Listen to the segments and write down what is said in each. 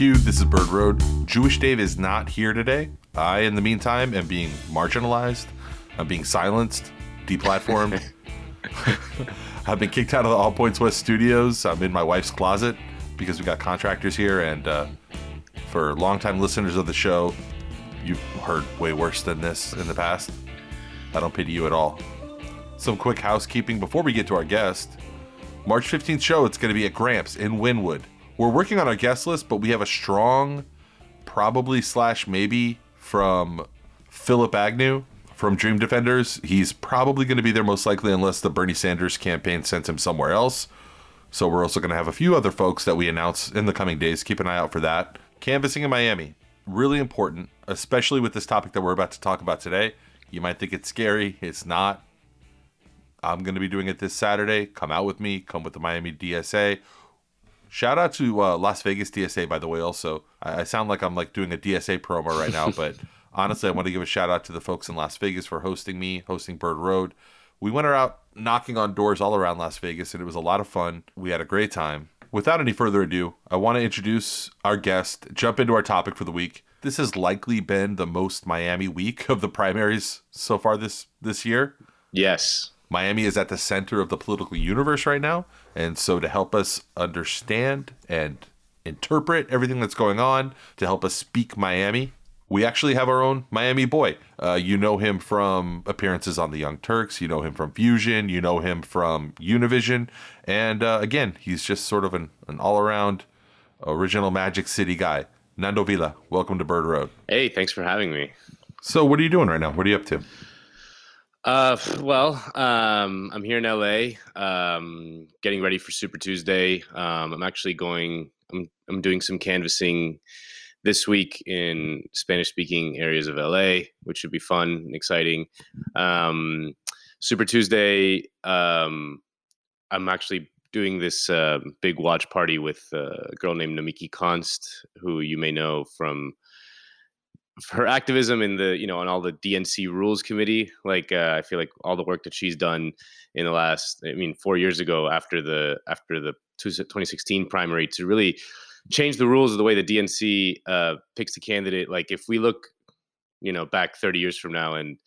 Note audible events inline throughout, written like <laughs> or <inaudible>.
This is Bird Road. Jewish Dave is not here today. I, in the meantime, am being marginalized. I'm being silenced, deplatformed. <laughs> I've been kicked out of the All Points West studios. I'm in my wife's closet because we got contractors here. And uh, for longtime listeners of the show, you've heard way worse than this in the past. I don't pity you at all. Some quick housekeeping before we get to our guest. March 15th show, it's going to be at Gramps in Wynwood. We're working on our guest list, but we have a strong, probably slash maybe from Philip Agnew from Dream Defenders. He's probably going to be there most likely unless the Bernie Sanders campaign sends him somewhere else. So we're also going to have a few other folks that we announce in the coming days. Keep an eye out for that. Canvassing in Miami, really important, especially with this topic that we're about to talk about today. You might think it's scary, it's not. I'm going to be doing it this Saturday. Come out with me. Come with the Miami DSA. Shout out to uh, Las Vegas DSA, by the way. Also, I, I sound like I'm like doing a DSA promo right now, <laughs> but honestly, I want to give a shout out to the folks in Las Vegas for hosting me, hosting Bird Road. We went out knocking on doors all around Las Vegas, and it was a lot of fun. We had a great time. Without any further ado, I want to introduce our guest, jump into our topic for the week. This has likely been the most Miami week of the primaries so far this this year. Yes. Miami is at the center of the political universe right now. And so, to help us understand and interpret everything that's going on, to help us speak Miami, we actually have our own Miami boy. Uh, you know him from appearances on The Young Turks. You know him from Fusion. You know him from Univision. And uh, again, he's just sort of an, an all around original Magic City guy. Nando Vila, welcome to Bird Road. Hey, thanks for having me. So, what are you doing right now? What are you up to? Uh, well, um, I'm here in LA, um, getting ready for Super Tuesday. Um, I'm actually going. I'm I'm doing some canvassing this week in Spanish-speaking areas of LA, which should be fun and exciting. Um, Super Tuesday. Um, I'm actually doing this uh, big watch party with a girl named Nomiki Konst, who you may know from her activism in the you know on all the DNC rules committee like uh, I feel like all the work that she's done in the last I mean 4 years ago after the after the 2016 primary to really change the rules of the way the DNC uh, picks the candidate. Like if we look you know back 30 years from now and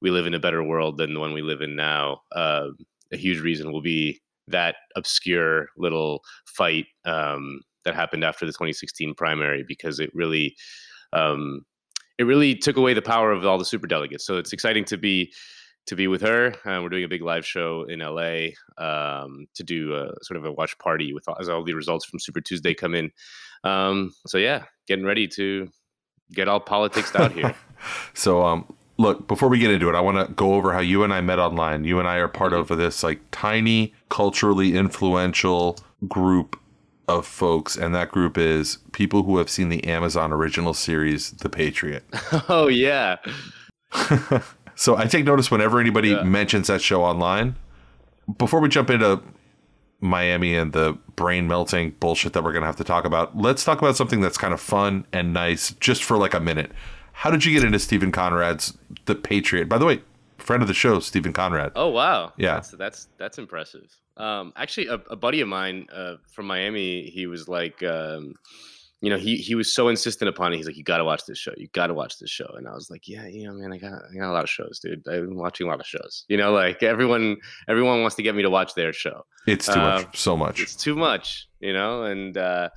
we live in a better world than the one we live in now uh, a huge reason will be that obscure little fight um, that happened after the 2016 primary because it really um, it really took away the power of all the super delegates. So it's exciting to be to be with her. Uh, we're doing a big live show in LA um, to do a sort of a watch party with all, as all the results from Super Tuesday come in. Um, so yeah, getting ready to get all politics out here. <laughs> so um, look, before we get into it, I want to go over how you and I met online. You and I are part mm-hmm. of this like tiny, culturally influential group of folks, and that group is people who have seen the Amazon original series, The Patriot. <laughs> Oh, yeah. <laughs> so I take notice whenever anybody yeah. mentions that show online. Before we jump into Miami and the brain melting bullshit that we're going to have to talk about, let's talk about something that's kind of fun and nice just for like a minute. How did you get into Steven Conrad's The Patriot? By the way, friend of the show, Steven Conrad. Oh wow, yeah, that's that's, that's impressive. Um, actually, a, a, buddy of mine uh, from Miami, he was like, um, you know, he he was so insistent upon it. He's like, you got to watch this show. You got to watch this show. And I was like, yeah, you know, man, I got I got a lot of shows, dude. I've been watching a lot of shows. You know, like everyone everyone wants to get me to watch their show. It's too uh, much, so much. It's too much, you know, and. uh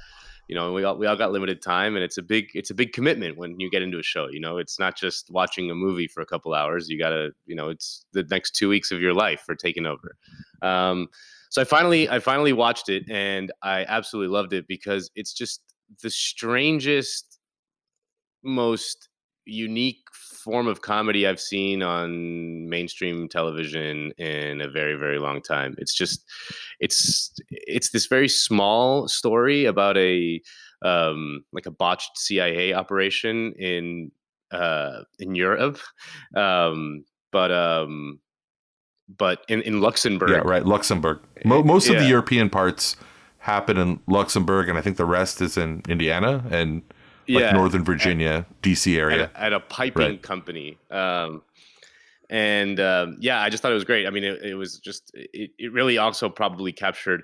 you know we all we all got limited time and it's a big it's a big commitment when you get into a show you know? It's not just watching a movie for a couple hours you gotta you know it's the next two weeks of your life are taken over. Um, so i finally i finally watched it and i absolutely loved it because it's just the strangest most unique form of comedy I've seen on mainstream television in a very very long time. It's just it's it's this very small story about a um, like a botched CIA operation in uh, in Europe, um, but um, but in, in Luxembourg. Yeah, right, Luxembourg. Mo- most yeah. of the European parts happen in Luxembourg, and I think the rest is in Indiana and like yeah, Northern Virginia, at, DC area, at a, at a piping right. company. Um, and um, yeah, I just thought it was great. I mean, it, it was just it, it really also probably captured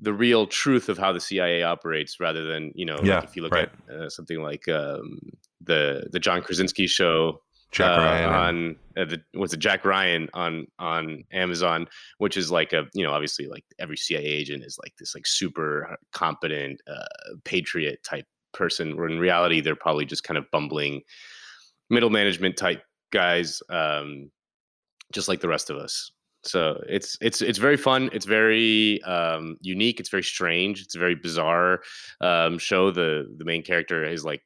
the real truth of how the CIA operates, rather than you know, Yeah, like if you look right. at uh, something like um, the the John Krasinski show Jack uh, on uh, the was it Jack Ryan on on Amazon, which is like a you know obviously like every CIA agent is like this like super competent uh, patriot type person. Where in reality they're probably just kind of bumbling middle management type guys, um, just like the rest of us. So it's it's it's very fun. It's very um, unique. It's very strange. It's a very bizarre um, show. The the main character is like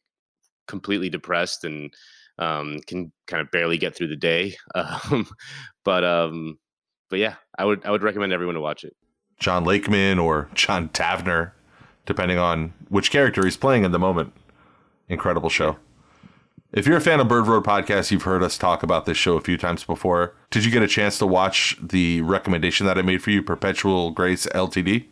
completely depressed and um, can kind of barely get through the day. <laughs> Um, but um, but yeah, I would I would recommend everyone to watch it. John Lakeman or John Tavner, depending on which character he's playing in the moment. Incredible show. If you're a fan of Bird Road Podcast, you've heard us talk about this show a few times before. Did you get a chance to watch the recommendation that I made for you, Perpetual Grace LTD?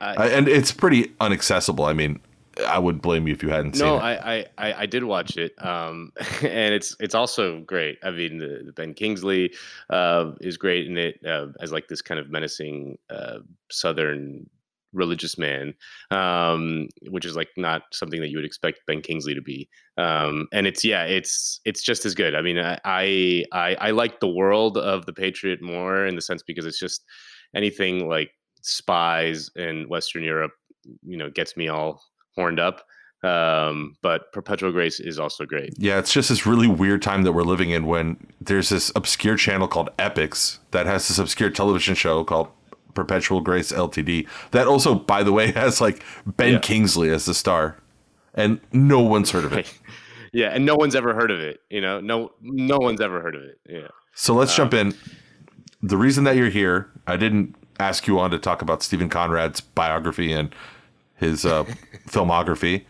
Uh, and it's pretty unaccessible. I mean, I would blame you if you hadn't seen it. I, I, I, I did watch it, um, <laughs> and it's it's also great. I mean, the, the Ben Kingsley uh, is great in it uh, as like this kind of menacing uh, Southern religious man, um, which is like not something that you would expect Ben Kingsley to be. Um, and it's yeah, it's it's just as good. I mean, I I I, like the world of the Patriot more in the sense because it's just anything like spies in Western Europe, you know, gets me all horned up. Um, but Perpetual Grace is also great. Yeah, it's just this really weird time that we're living in when there's this obscure channel called Epix that has this obscure television show called Perpetual Grace LTD that also, by the way, <laughs> has like Ben Yeah. Kingsley as the star, and no one's heard of it. <laughs> Yeah, and no one's ever heard of it. You know, no no one's ever heard of it. Yeah. So let's jump in. The reason that you're here, I didn't ask you on to talk about Steven Conrad's biography and his uh, <laughs> filmography.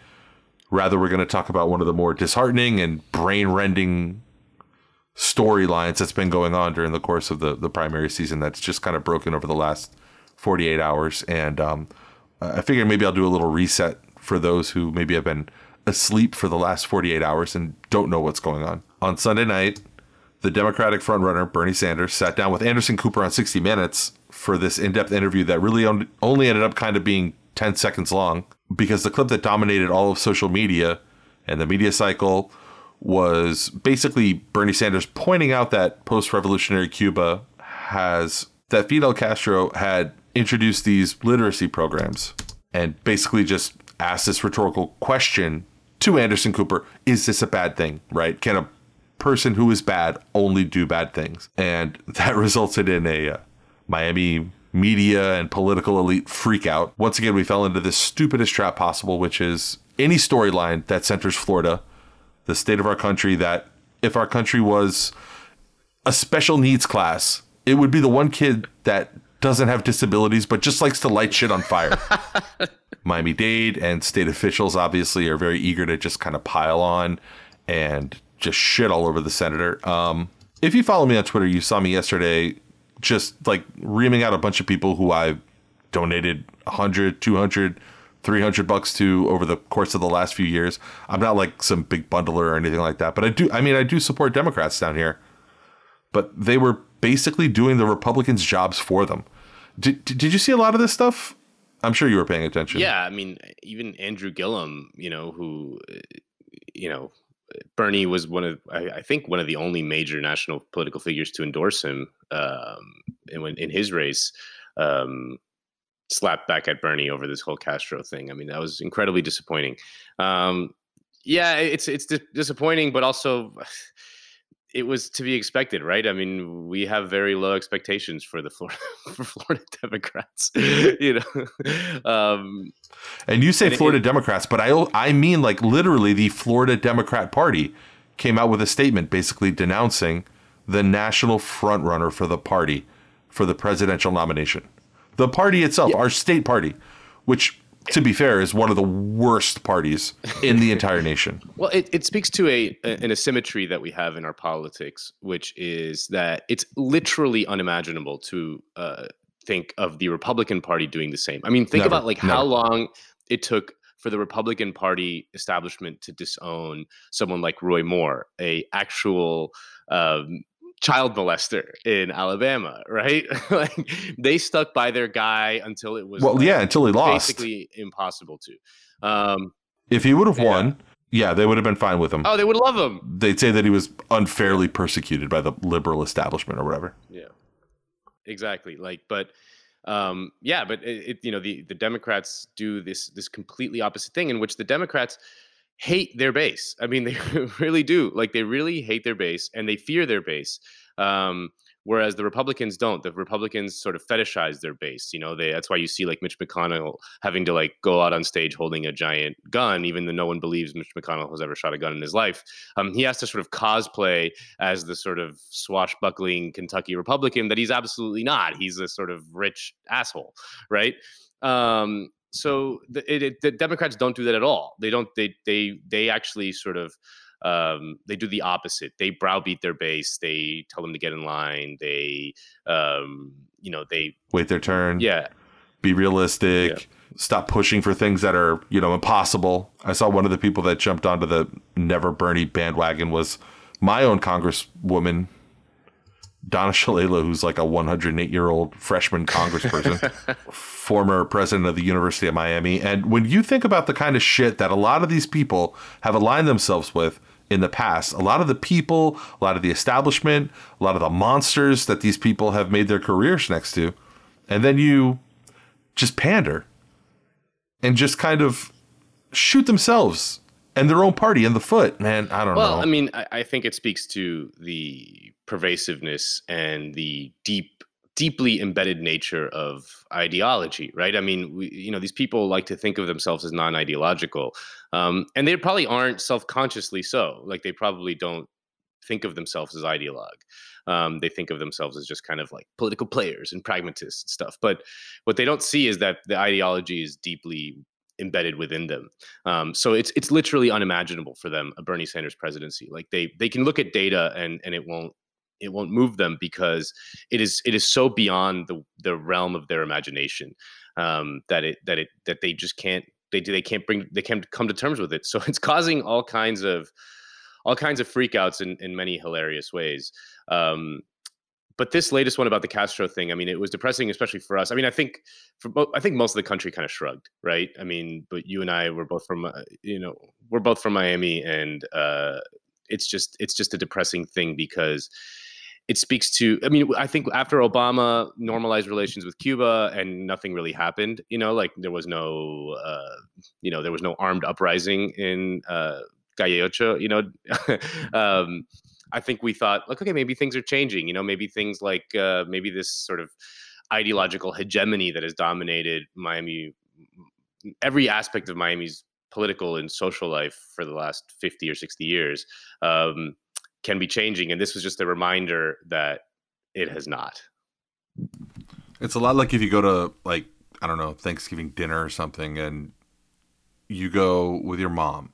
Rather, we're going to talk about one of the more disheartening and brain rending storylines that's been going on during the course of the, the primary season that's just kind of broken over the last 48 hours. And um, I figured maybe I'll do a little reset for those who maybe have been asleep for the last 48 hours and don't know what's going on. On Sunday night, the Democratic frontrunner Bernie Sanders sat down with Anderson Cooper on 60 Minutes for this in-depth interview that really only ended up kind of being 10 seconds long because the clip that dominated all of social media and the media cycle was basically Bernie Sanders pointing out that post-revolutionary Cuba has that Fidel Castro had introduced these literacy programs and basically just asked this rhetorical question to Anderson Cooper, is this a bad thing, right? Can a person who is bad only do bad things? And <laughs> that resulted in a uh, Miami media and political elite freak out. Once again, we fell into the stupidest trap possible, which is any storyline that centers Florida, the state of our country, that if our country was a special needs class, it would be the one kid that doesn't have disabilities but just likes to light shit on fire. <laughs> Miami Dade and state officials obviously are very eager to just kind of pile on and just shit all over the senator. Um, if you follow me on Twitter, you saw me yesterday just like reaming out a bunch of people who I've donated 100, 200, 300 bucks to over the course of the last few years. I'm not like some big bundler or anything like that, but I do, I mean, I do support Democrats down here. But they were basically doing the Republicans' jobs for them. Did, did you see a lot of this stuff? I'm sure you were paying attention. Yeah, I mean, even Andrew Gillum, you know, who, you know, Bernie was one of, I, I think, one of the only major national political figures to endorse him um, in, in his race. Um, slapped back at Bernie over this whole Castro thing. I mean, that was incredibly disappointing. Um, yeah, it's it's dis- disappointing, but also <sighs> it was to be expected, right? I mean, we have very low expectations for the Florida <laughs> for Florida Democrats, <laughs> you know. Um, And you say And it- Florida Democrats, but I I mean like literally the Florida Democrat Party came out with a statement basically denouncing the national frontrunner for the party for the presidential nomination. The party itself, our state party, which to be fair is one of the worst parties in the entire <laughs> nation. Well, it, it speaks to a an asymmetry that we have in our politics, which is that it's literally unimaginable to uh, think of the Republican Party doing the same. I mean, think Never, about like how long it took for the Republican Party establishment to disown someone like Roy Moore, a actual um, child molester in Alabama, right? <laughs> like they stuck by their guy until it was well, like, yeah, until he lost. basically impossible to. Um, If he would have Yeah. won, yeah, they would have been fine with him. oh, they would love him. They'd say that he was unfairly persecuted by the liberal establishment or whatever. Yeah, exactly. Like, but um, yeah, but it, it, you know, the the Democrats do this this completely opposite thing in which the Democrats hate their base. I mean, <laughs> they really do. Like, they really hate their base and they fear their base. Um, whereas the Republicans don't. The Republicans sort of fetishize their base. You know, they that's why you see like Mitch McConnell having to like go out on stage holding a giant gun, even though no one believes Mitch McConnell has ever shot a gun in his life. Um, he has to sort of cosplay as the sort of swashbuckling Kentucky Republican that he's absolutely not. He's a sort of rich asshole, right? Um, so the, it, it, the Democrats don't do that at all. They don't. They they they actually sort of um, they do the opposite. They browbeat their base. They tell them to get in line. They um, you know they Wait their turn. yeah Be realistic. Yeah. Stop pushing for things that are, you know, impossible. I saw one of the people that jumped onto the Never Bernie bandwagon was my own congresswoman, Donna Shalala, who's like a 108 year old freshman congressperson, <laughs> former president of the University of Miami. And when you think about the kind of shit that a lot of these people have aligned themselves with in the past, a lot of the people, a lot of the establishment, a lot of the monsters that these people have made their careers next to, and then you just pander and just kind of shoot themselves and their own party in the foot, man. I don't Well, know. Well, I mean, I, I think it speaks to the pervasiveness and the deep, deeply embedded nature of ideology, right? I mean, we, you know, these people like to think of themselves as non-ideological, um, and they probably aren't self-consciously so. Like, they probably don't think of themselves as ideologue. Um, they think of themselves as just kind of like political players and pragmatists and stuff. But what they don't see is that the ideology is deeply embedded within them. Um, so it's it's literally unimaginable for them a Bernie Sanders presidency. Like they they can look at data and and it won't it won't move them because it is it is so beyond the the realm of their imagination um, that it that it that they just can't they they can't bring they can't come to terms with it. <laughs> So it's causing all kinds of all kinds of freakouts in in many hilarious ways. Um, but this latest one about the Castro thing, I mean, it was depressing, especially for us. I mean, I think for I think most of the country kind of shrugged, right? I mean, but you and I were both from, uh, you know, we're both from Miami, and uh, it's just it's just a depressing thing because it speaks to. I mean, I think after Obama normalized relations with Cuba and nothing really happened, you know, like there was no, uh, you know, there was no armed uprising in uh, Calle Ocho, you know. <laughs> um, I think we thought, like, okay, maybe things are changing. You know, maybe things like uh, maybe this sort of ideological hegemony that has dominated Miami, every aspect of Miami's political and social life for the last fifty or sixty years, um, can be changing. And this was just a reminder that it has not. It's a lot like if you go to like I don't know Thanksgiving dinner or something, and you go with your mom,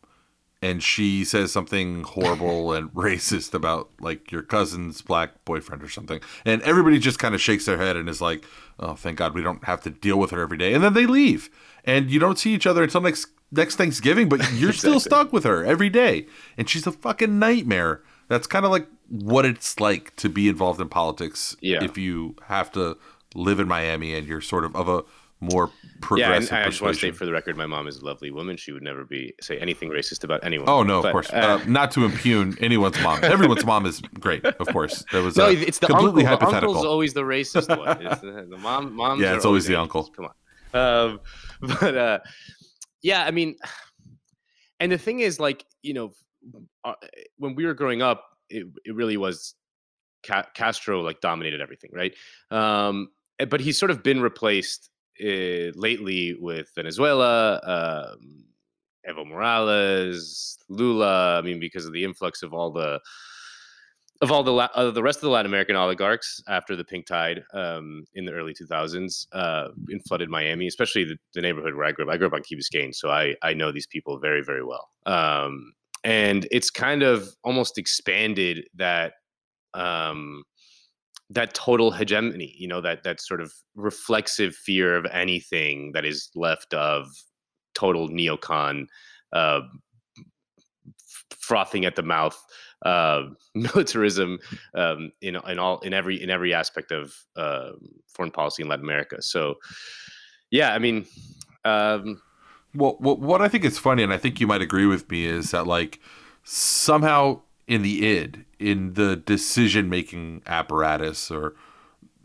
and she says something horrible and <laughs> racist about like your cousin's black boyfriend or something, and everybody just kind of shakes their head and is like, "Oh, thank God we don't have to deal with her every day," and then they leave, and you don't see each other until next next Thanksgiving, but you're still stuck with her every day, and she's a fucking nightmare. That's kind of like what it's like to be involved in politics Yeah. if you have to live in Miami and you're sort of of a more Yeah, and progressive I just want to say for the record, my mom is a lovely woman. She would never be say anything racist about anyone. Oh no, of course, uh, uh, not to impugn anyone's mom. Everyone's mom is great, of course. That was no, uh, it's the completely uncle. The hypothetical. uncle's always the racist one. It's the, the mom, moms. Yeah, it's always the angels. uncle. Come on. Um, <laughs> but uh, yeah, I mean, and the thing is, like, you know, uh, when we were growing up, it, it really was Ca- Castro like dominated everything, right? Um, eh, but he's sort of been replaced uh, lately with Venezuela, um, Evo Morales, Lula. I mean, because of the influx of all the of all the La- uh, the rest of the Latin American oligarchs after the pink tide um, in the early 2000s uh, in flooded Miami, especially the, the neighborhood where I grew up. I grew up on Key Biscayne, so I I know these people very very well. Um, and it's kind of almost expanded that um, that total hegemony. You know that that sort of reflexive fear of anything that is left of total neocon. Uh, frothing at the mouth uh, <laughs> militarism um, in in all in every in every aspect of uh, foreign policy in Latin America. So, yeah, I mean, um, well, what, what I think is funny, and I think you might agree with me, is that like somehow in the id, in the decision making apparatus, or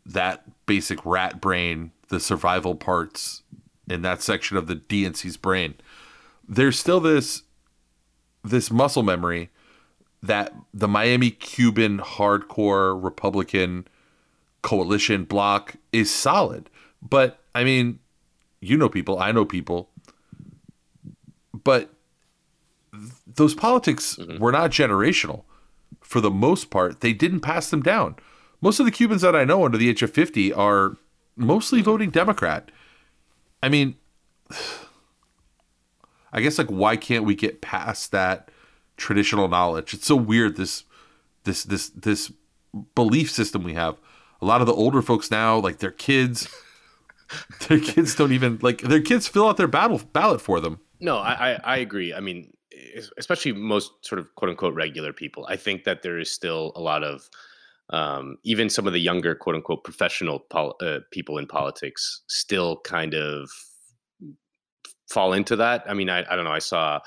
that basic rat brain, the survival parts in that section of the DNC's brain, there's still this this muscle memory that the Miami Cuban hardcore Republican coalition block is solid. But I mean, you know people, I know people, but those politics mm-hmm. were not generational. For the most part, they didn't pass them down. Most of the Cubans that I know under the age of 50 are mostly voting Democrat. I mean, <sighs> I guess like why can't we get past that traditional knowledge? It's so weird this this this this belief system we have. A lot of the older folks now, like their kids, <laughs> their kids don't even like their kids fill out their battle ballot for them. No, I, I, I agree. I mean, especially most sort of quote unquote regular people. I think that there is still a lot of um, even some of the younger quote unquote professional pol- uh, people in politics still kind of fall into that. I mean, I, I don't know. I saw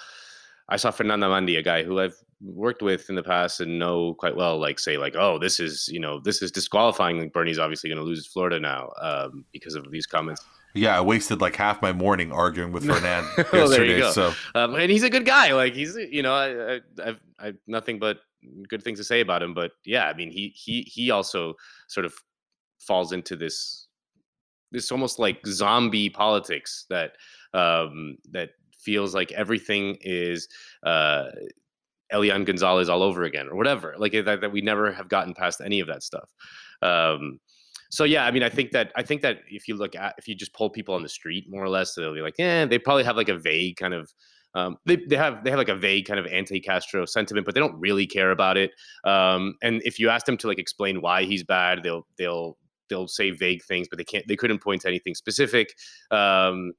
I saw Fernand Amandi, a guy who I've worked with in the past and know quite well, like say like, oh, this is you know this is disqualifying. Like Bernie's obviously going to lose Florida now um, because of these comments. Yeah, I wasted like half my morning arguing with <laughs> Fernand well, yesterday. So, um, and he's a good guy. Like he's, you know, I, I, I've, I've nothing but good things to say about him. But yeah, I mean, he, he, he also sort of falls into this, this almost like zombie politics that, um, that feels like everything is, uh, Elian Gonzalez all over again or whatever. Like that, that we never have gotten past any of that stuff. Um, so yeah, I mean, I think that I think that if you look at if you just pull people on the street, more or less, they'll be like, yeah, they probably have like a vague kind of. Um, they, they have they have like a vague kind of anti-Castro sentiment, but they don't really care about it. Um, and if you ask them to like explain why he's bad, they'll they'll they'll say vague things, but they can't they couldn't point to anything specific. Um,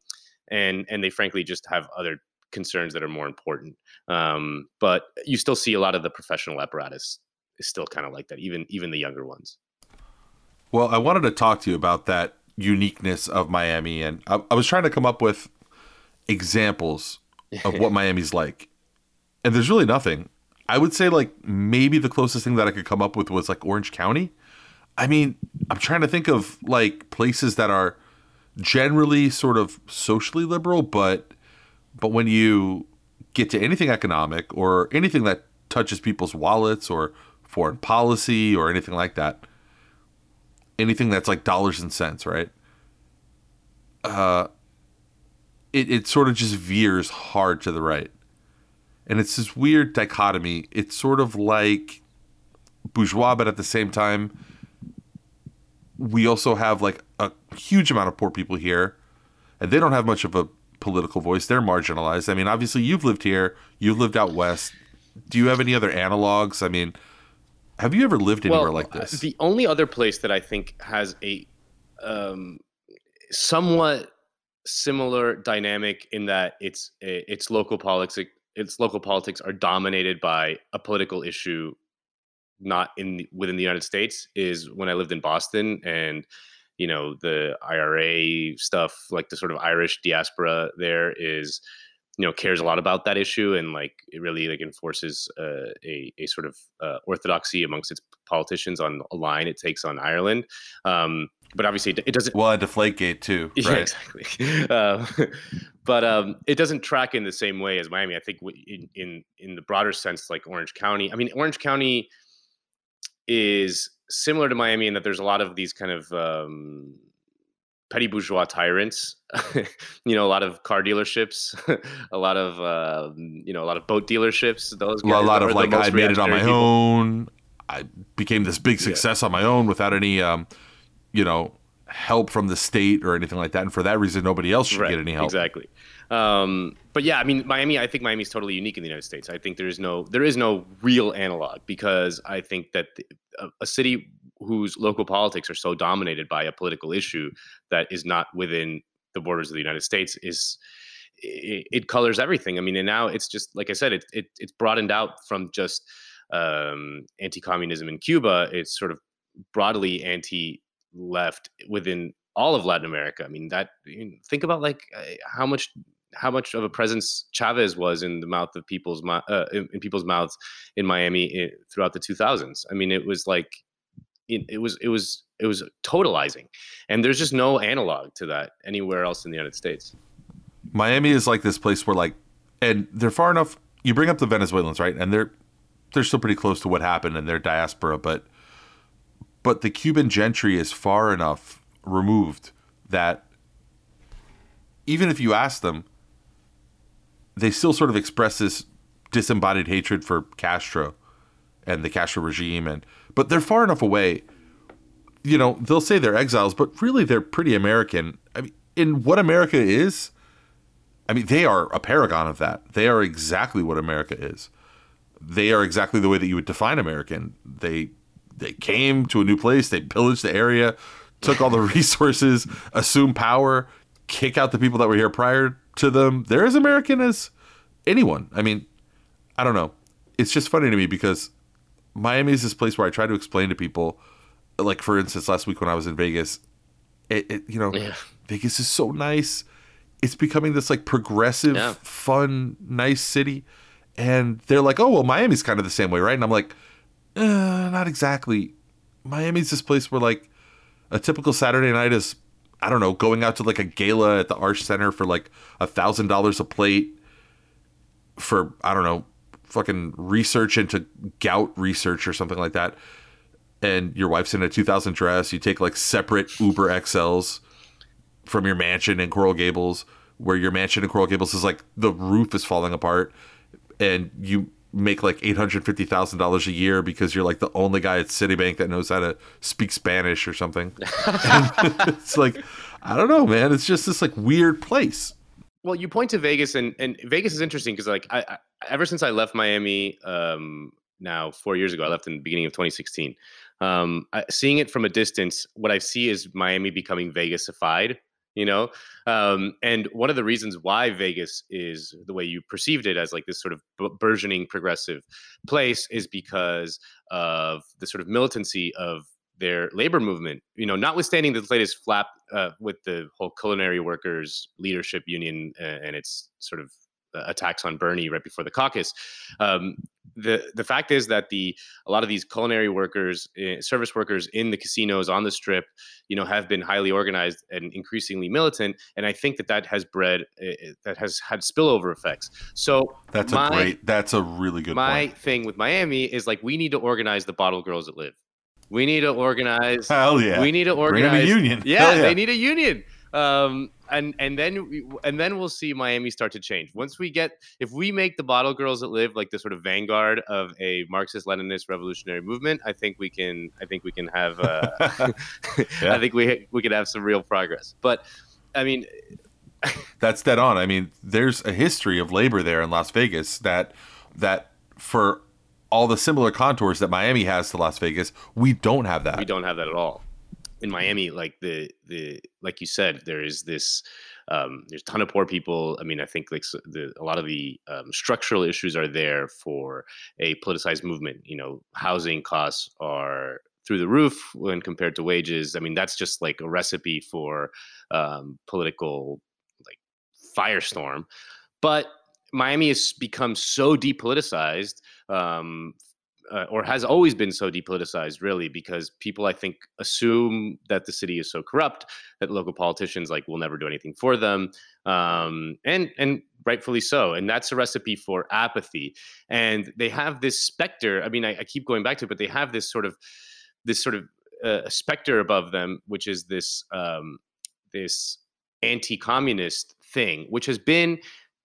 and and they frankly just have other concerns that are more important. Um, but you still see a lot of the professional apparatus is still kind of like that, even even the younger ones. Well, I wanted to talk to you about that uniqueness of Miami, and I, I was trying to come up with examples of what <laughs> Miami's like, and there's really nothing. I would say like maybe the closest thing that I could come up with was like Orange County. I mean, I'm trying to think of like places that are generally sort of socially liberal, but but when you get to anything economic or anything that touches people's wallets or foreign policy or anything like that, anything that's like dollars and cents, right? Uh, it, it sort of just veers hard to the right. And it's this weird dichotomy. It's sort of like bourgeois, but at the same time, we also have like a huge amount of poor people here, and they don't have much of a political voice. They're marginalized. I mean, obviously, you've lived here, you've lived out west. Do you have any other analogs? I mean, have you ever lived anywhere well, like this? The only other place that I think has a um, somewhat similar dynamic in that its its local politics its local politics are dominated by a political issue not in within the United States is when I lived in Boston and you know the IRA stuff like the sort of Irish diaspora there is you know cares a lot about that issue and like it really like enforces uh, a a sort of uh, orthodoxy amongst its politicians on a line it takes on Ireland. Um, but obviously it doesn't. Well, at Deflategate too, <laughs> right? Yeah, exactly. Uh, <laughs> but um, it doesn't track in the same way as Miami. I think in, in in the broader sense, like Orange County. I mean, Orange County is similar to Miami in that there's a lot of these kind of um, petty bourgeois tyrants. <laughs> you know, a lot of car dealerships, <laughs> a lot of uh, you know, a lot of boat dealerships. Those a lot of like I made it on my people. own. I became this big success yeah. on my own without any, um, you know, help from the state or anything like that. And for that reason, nobody else should right. get any help. Exactly. Um, but yeah, I mean, Miami. I think Miami is totally unique in the United States. I think there is no there is no real analog because I think that the, a, a city whose local politics are so dominated by a political issue that is not within the borders of the United States is it, it, colors everything. I mean, and now it's just like I said, it, it it's broadened out from just um, anti-communism in Cuba. It's sort of broadly anti-left within all of Latin America. I mean, that you know, think about like uh, how much how much of a presence Chavez was in the mouth of people's uh, in, in, people's mouths in Miami in, throughout the 2000s. I mean, it was like it, it, was it was it was totalizing, and there's just no analog to that anywhere else in the United States. Miami is like this place where like, and they're far enough. You bring up the Venezuelans, right? And they're they're still pretty close to what happened in their diaspora, but but the Cuban gentry is far enough removed that even if you ask them, they still sort of express this disembodied hatred for Castro and the Castro regime and but they're far enough away you know they'll say they're exiles but really they're pretty American I mean in what America is I mean they are a paragon of that they are exactly what America is they are exactly the way that you would define American they they came to a new place they pillaged the area took all the <laughs> resources assumed power kick out the people that were here prior to them. They're as American as anyone. I mean, I don't know. It's just funny to me because Miami is this place where I try to explain to people, like for instance, last week when I was in Vegas, it, it you know, yeah. Vegas is so nice. It's becoming this like progressive, yeah. fun, nice city, and they're like, "Oh well, Miami's kind of the same way, right?" And I'm like, uh, "Not exactly. Miami's this place where like a typical Saturday night is I don't know, going out to like a gala at the Arsht Center for like a thousand dollars a plate for I don't know, fucking research into gout research or something like that. And your wife's in a 2000 dress. You take like separate Uber XLs from your mansion in Coral Gables, where your mansion in Coral Gables is like the roof is falling apart, and you make like eight hundred fifty thousand dollars a year because you're like the only guy at Citibank that knows how to speak Spanish or something. <laughs> it's like I don't know, man. It's just this like weird place. Well, you point to Vegas, and and Vegas is interesting because like I, I, ever since I left Miami, um, now four years ago, I left in the beginning of 2016. Um, I, seeing it from a distance, what I see is Miami becoming Vegasified you know um, and one of the reasons why vegas is the way you perceived it as like this sort of burgeoning progressive place is because of the sort of militancy of their labor movement you know notwithstanding the latest flap uh, with the whole culinary workers leadership union and its sort of uh, attacks on Bernie right before the caucus. Um, the the fact is that the a lot of these culinary workers, uh, service workers in the casinos on the strip, you know, have been highly organized and increasingly militant, and I think that that has bred uh, that has had spillover effects. So that's my, a great, that's a really good. My point. thing with Miami is like we need to organize the bottle girls that live. We need to organize. Hell yeah! We need to organize Bring a union. Yeah, yeah, they need a union. Um, and and then and then we'll see Miami start to change. Once we get if we make the bottle girls that live like the sort of vanguard of a Marxist Leninist revolutionary movement, I think we can I think we can have uh, <laughs> <laughs> yeah. I think we we could have some real progress. But I mean <laughs> that's dead on. I mean, there's a history of labor there in Las Vegas that that for all the similar contours that Miami has to Las Vegas, we don't have that. We don't have that at all in Miami, like the the like you said, there is this. Um, there's a ton of poor people. I mean, I think like the, a lot of the um, structural issues are there for a politicized movement. You know, housing costs are through the roof when compared to wages. I mean, that's just like a recipe for um, political like firestorm. But Miami has become so depoliticized um, uh, or has always been so depoliticized, really, because people, I think, assume that the city is so corrupt that local politicians like will never do anything for them, um, and and rightfully so. And that's a recipe for apathy. And they have this specter. I mean, I, I keep going back to it, but they have this sort of this sort of uh, specter above them, which is this um, this anti-communist thing, which has been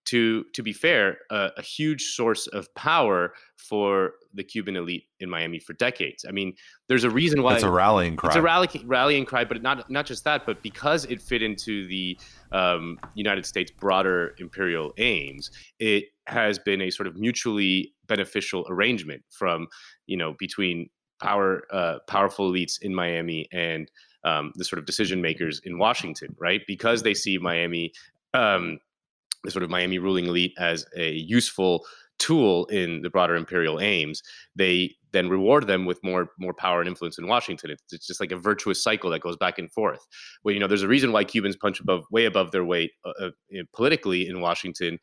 to to be fair, uh, a huge source of power for the Cuban elite in Miami for decades. I mean, there's a reason why it's a rallying cry. It's a rally, rallying cry, but not not just that, but because it fit into the um, United States' broader imperial aims, it has been a sort of mutually beneficial arrangement from you know between power uh, powerful elites in Miami and um, the sort of decision makers in Washington, right? Because they see Miami. Um, the sort of Miami ruling elite as a useful tool in the broader imperial aims, they then reward them with more more power and influence in Washington. It's, it's just like a virtuous cycle that goes back and forth. Well, you know, there's a reason why Cubans punch above, way above their weight uh, uh, politically in Washington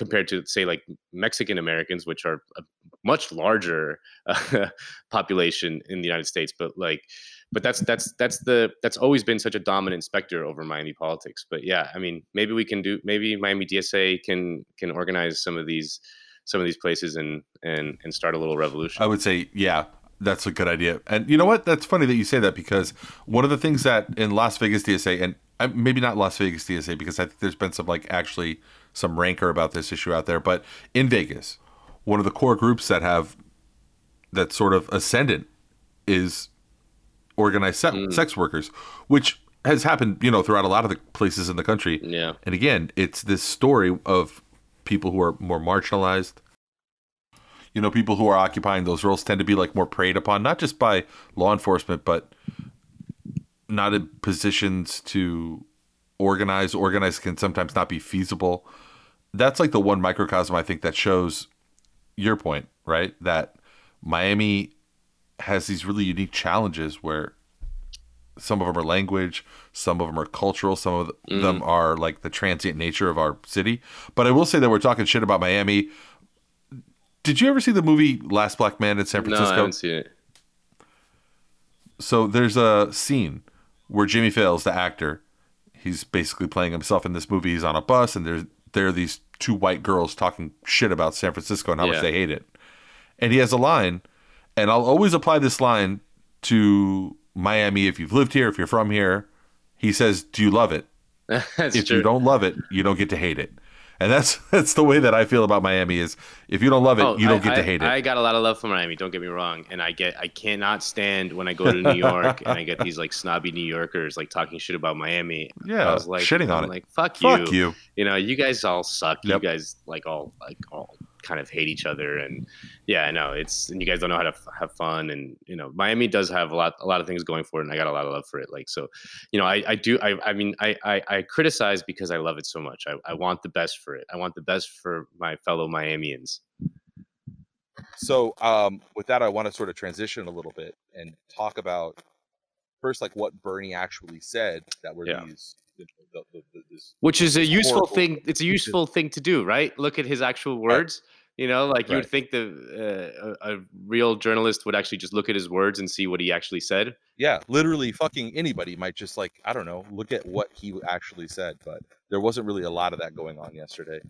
compared to say like Mexican Americans, which are a much larger uh, <laughs> population in the United States. But like, but that's that's that's the that's always been such a dominant specter over Miami politics. But yeah, I mean, maybe we can do maybe Miami DSA can can organize some of these some of these places and and and start a little revolution. I would say, yeah, that's a good idea. And you know what? That's funny that you say that because one of the things that in Las Vegas DSA and uh, maybe not Las Vegas DSA because I think there's been some like actually some rancor about this issue out there, but in Vegas, one of the core groups that have that sort of ascendant is organized se- mm. sex workers, which has happened, you know, throughout a lot of the places in the country. Yeah. And again, it's this story of people who are more marginalized. You know, people who are occupying those roles tend to be like more preyed upon, not just by law enforcement, but not in positions to organize. Organize can sometimes not be feasible. That's like the one microcosm I think that shows your point, right? That Miami has these really unique challenges where some of them are language, some of them are cultural, some of mm. them are like the transient nature of our city. But I will say that we're talking shit about Miami. Did you ever see the movie Last Black Man in San Francisco? No, I haven't seen it. So there's a scene where Jimmie Fails, the actor, he's basically playing himself in this movie. He's on a bus, and there's there are these two white girls talking shit about San Francisco and how yeah. much they hate it. And he has a line, and I'll always apply this line to Miami, if you've lived here, if you're from here, he says, "Do you love it?" <laughs> if true. you don't love it, you don't get to hate it. And that's <laughs> that's the way that I feel about Miami is if you don't love it, oh, you don't I, get to hate it. I got a lot of love for Miami, don't get me wrong. And I get I cannot stand when I go to New York and I get these like snobby New Yorkers like talking shit about Miami. Yeah. I was like shitting on I'm it. Like fuck you. Fuck you. You know, you guys all suck. Yep. You guys like all like all kind of hate each other. And yeah i know it's and you guys don't know how to f- have fun. And you know miami does have a lot a lot of things going for it and i got a lot of love for it. Like so you know i, I do I, I mean I, I, I criticize because i love it so much. I, I want the best for it. I want the best for my fellow miamians. So um, with that i want to sort of transition a little bit and talk about first like what bernie actually said that were yeah. these the, the, which is a useful thing. It's a useful thing to do, right? Look at his actual words. Right. You know, like right. you would think the uh, a, a, real journalist would actually just look at his words and see what he actually said. Yeah, literally, fucking anybody might just like I don't know, look at what he actually said. But there wasn't really a lot of that going on yesterday.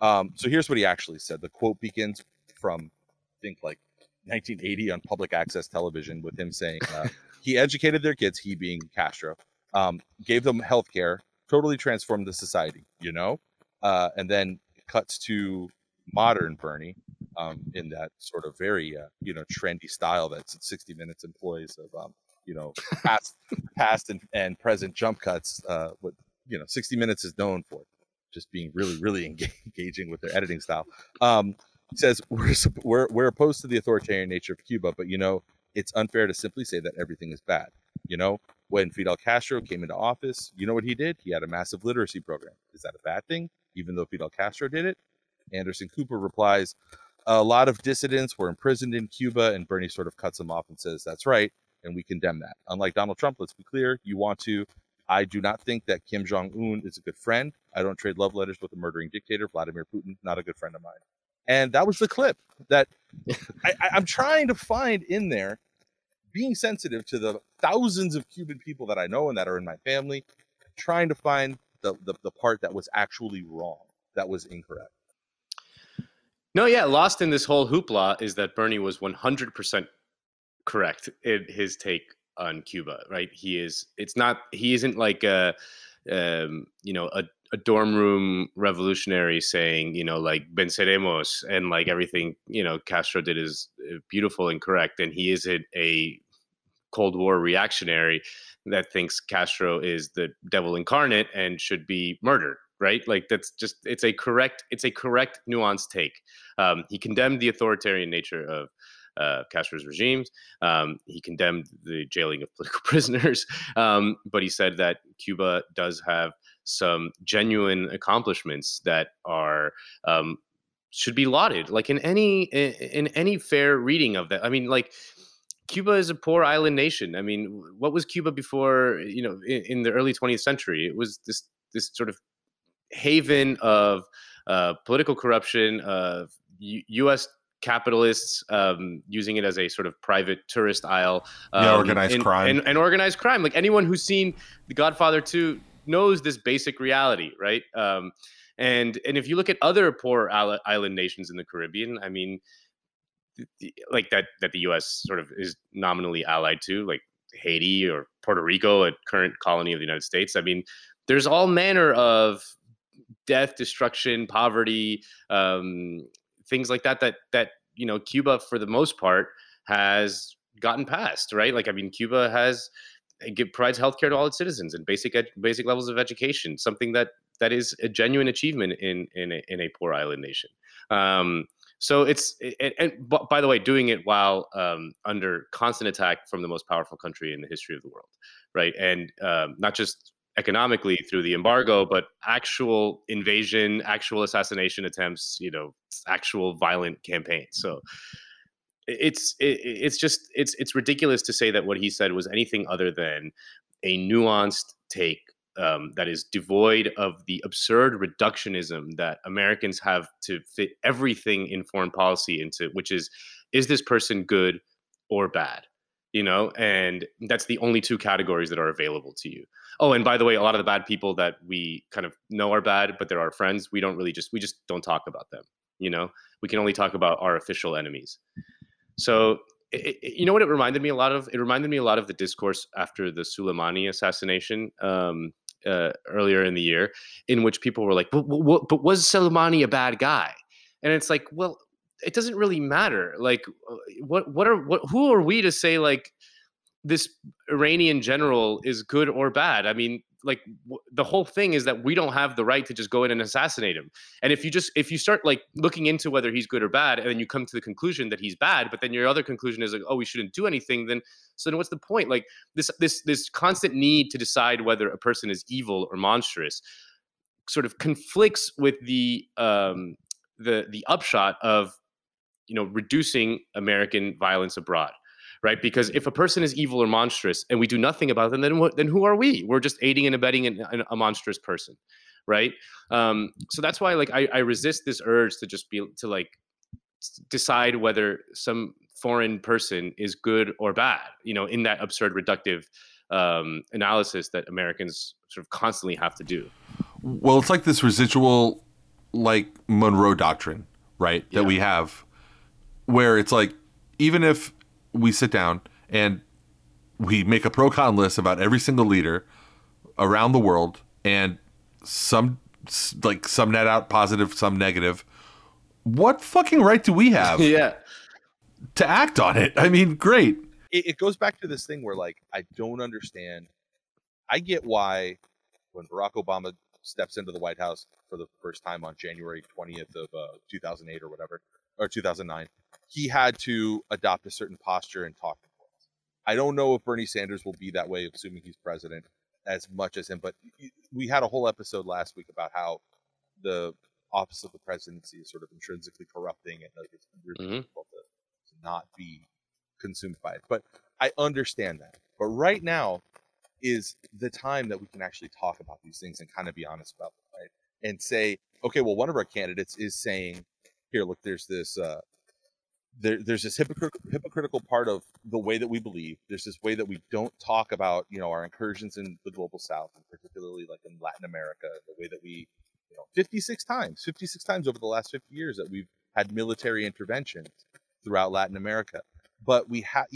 Um, so here's what he actually said. The quote begins from I think like 1980 on public access television with him saying uh, <laughs> he educated their kids, he being Castro, um, gave them health care, totally transformed the society, you know? Uh, and then cuts to modern Bernie um, in that sort of very, uh, you know, trendy style that 60 Minutes employs of, um, you know, past, past and, and present jump cuts. Uh, what, you know, 60 Minutes is known for just being really, really <laughs> engaging with their editing style. Um, says we're, we're, we're opposed to the authoritarian nature of Cuba, but, you know, it's unfair to simply say that everything is bad. You know, when Fidel Castro came into office, you know what he did? He had a massive literacy program. Is that a bad thing, even though Fidel Castro did it? Anderson Cooper replies, A lot of dissidents were imprisoned in Cuba, and Bernie sort of cuts him off and says, That's right, and we condemn that. Unlike Donald Trump, let's be clear, you want to. I do not think that Kim Jong un is a good friend. I don't trade love letters with a murdering dictator, Vladimir Putin, not a good friend of mine. And that was the clip that I, I'm trying to find in there being sensitive to the thousands of Cuban people that I know and that are in my family, trying to find the, the, the part that was actually wrong, that was incorrect. No, yeah, lost in this whole hoopla is that Bernie was 100% correct in his take on Cuba, right? He is, it's not, he isn't like a, um, you know, a, a dorm room revolutionary saying, you know, like venceremos and like everything, you know, Castro did is uh, beautiful and correct. And he isn't a Cold War reactionary that thinks Castro is the devil incarnate and should be murdered. Right, like that's just it's a correct it's a correct nuanced take. Um, he condemned the authoritarian nature of uh, Castro's regimes. Um, he condemned the jailing of <laughs> political prisoners, um, but he said that Cuba does have some genuine accomplishments that are um, should be lauded. Like in any in, in any fair reading of that, I mean, like Cuba is a poor island nation. I mean, what was Cuba before? You know, in, in the early 20th century, it was this this sort of haven of uh, political corruption, of U- U.S. capitalists um, using it as a sort of private tourist isle. Um, Yeah, organized and, crime. and, and organized crime. Like anyone who's seen The Godfather 2 knows this basic reality, right? Um, and and if you look at other poor island nations in the Caribbean, I mean, like that that the U.S. sort of is nominally allied to, like Haiti or Puerto Rico, a current colony of the United States. I mean, there's all manner of death, destruction, poverty, um, things like that. That that you know, Cuba for the most part has gotten past, right? Like, I mean, Cuba has it provides healthcare to all its citizens and basic ed, basic levels of education, something that that is a genuine achievement in in a, in a poor island nation. Um, so it's and, and by the way, doing it while um, under constant attack from the most powerful country in the history of the world, right? And um, not just economically through the embargo, but actual invasion, actual assassination attempts, you know, actual violent campaigns. So it's it, it's just it's it's ridiculous to say that what he said was anything other than a nuanced take um, that is devoid of the absurd reductionism that Americans have to fit everything in foreign policy into, which is is this person good or bad? You know, and that's the only two categories that are available to you. Oh, and by the way, a lot of the bad people that we kind of know are bad, but they're our friends. We don't really just we just don't talk about them. You know, we can only talk about our official enemies. So, it, it, you know what it reminded me a lot of? It reminded me a lot of the discourse after the Soleimani assassination um, uh, earlier in the year, in which people were like, but, but, but was Soleimani a bad guy? And it's like, well, it doesn't really matter. Like, uh, what what are what who are we to say like this Iranian general is good or bad? I mean, like w- the whole thing is that we don't have the right to just go in and assassinate him. And if you just if you start like looking into whether he's good or bad, and then you come to the conclusion that he's bad, but then your other conclusion is like, oh, we shouldn't do anything, then so then what's the point? Like this this this constant need to decide whether a person is evil or monstrous sort of conflicts with the um the the upshot of you know reducing American violence abroad right? Because if a person is evil or monstrous and we do nothing about them, then what, then who are we? We're just aiding and abetting an, an, a monstrous person, right? Um, so that's why like I, I resist this urge to just be to like decide whether some foreign person is good or bad, you know, in that absurd reductive um, analysis that Americans sort of constantly have to do. Well, it's like this residual, like Monroe doctrine, right? That Yeah. we have, where it's like, even if we sit down and we make a pro con list about every single leader around the world, and some like some net out positive, some negative. What fucking right do we have <laughs> yeah. to act on it? I mean, great. it, it goes back to this thing where like I don't understand. I get why when Barack Obama steps into the White House for the first time on January 20th of uh, 2008 or whatever or 2009, he had to adopt a certain posture and talk. To folks. I don't know if Bernie Sanders will be that way, assuming he's president, as much as him. But we had a whole episode last week about how the office of the presidency is sort of intrinsically corrupting and like it's really Mhm. difficult to, to not be consumed by it. But I understand that. But right now is the time that we can actually talk about these things and kind of be honest about them, right? And say, okay, well, one of our candidates is saying, here, look, there's this, uh, there, there's this hypocrit- hypocritical part of the way that we believe. There's this way that we don't talk about, you know, our incursions in the global south, and particularly like in Latin America, the way that we, you know, 56 times, 56 times over the last 50 years that we've had military interventions throughout Latin America but we have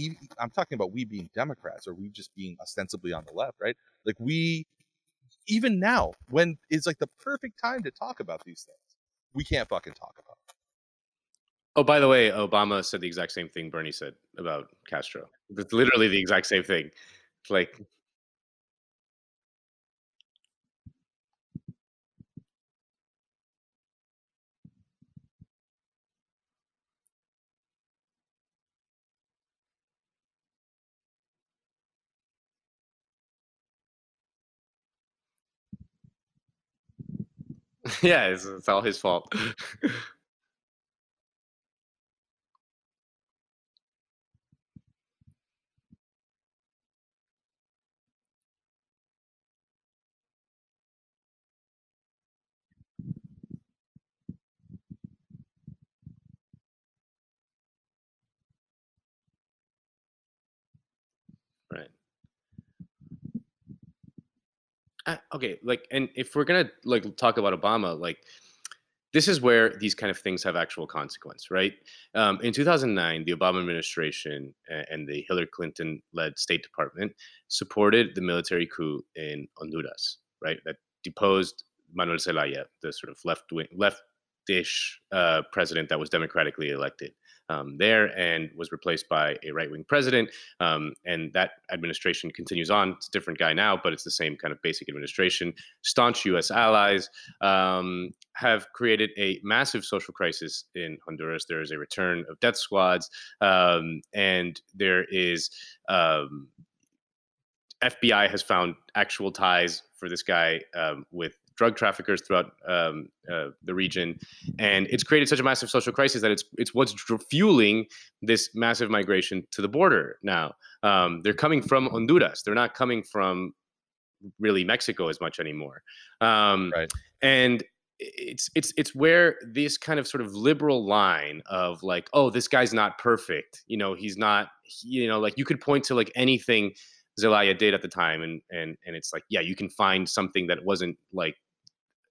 i'm talking about we being democrats or we just being ostensibly on the left right like we even now when it's like the perfect time to talk about these things we can't fucking talk about. Oh, by the way, Obama said the exact same thing Bernie said about Castro. It's literally the exact same thing. It's like <laughs> yeah, it's, it's all his fault. <laughs> right. Uh, okay, like, and if we're gonna like talk about Obama, like, this is where these kind of things have actual consequence, right? Um, in 2009, the Obama administration and the Hillary Clinton-led State Department supported the military coup in Honduras, right? That deposed Manuel Zelaya, the sort of left-wing, leftish uh, president that was democratically elected um, there, and was replaced by a right-wing president. Um, and that administration continues on. It's a different guy now, but it's the same kind of basic administration. Staunch U.S. allies um, have created a massive social crisis in Honduras. There is a return of death squads, um, and there is um, FBI has found actual ties for this guy um, with drug traffickers throughout um, uh, the region, and it's created such a massive social crisis that it's it's what's fueling this massive migration to the border now. Um, they're coming from Honduras. They're not coming from really Mexico as much anymore. Um, Right. And it's it's it's where this kind of sort of liberal line of like, oh, this guy's not perfect. You know, he's not. You know, like you could point to like anything Zelaya did at the time, and and and it's like, yeah, you can find something that wasn't like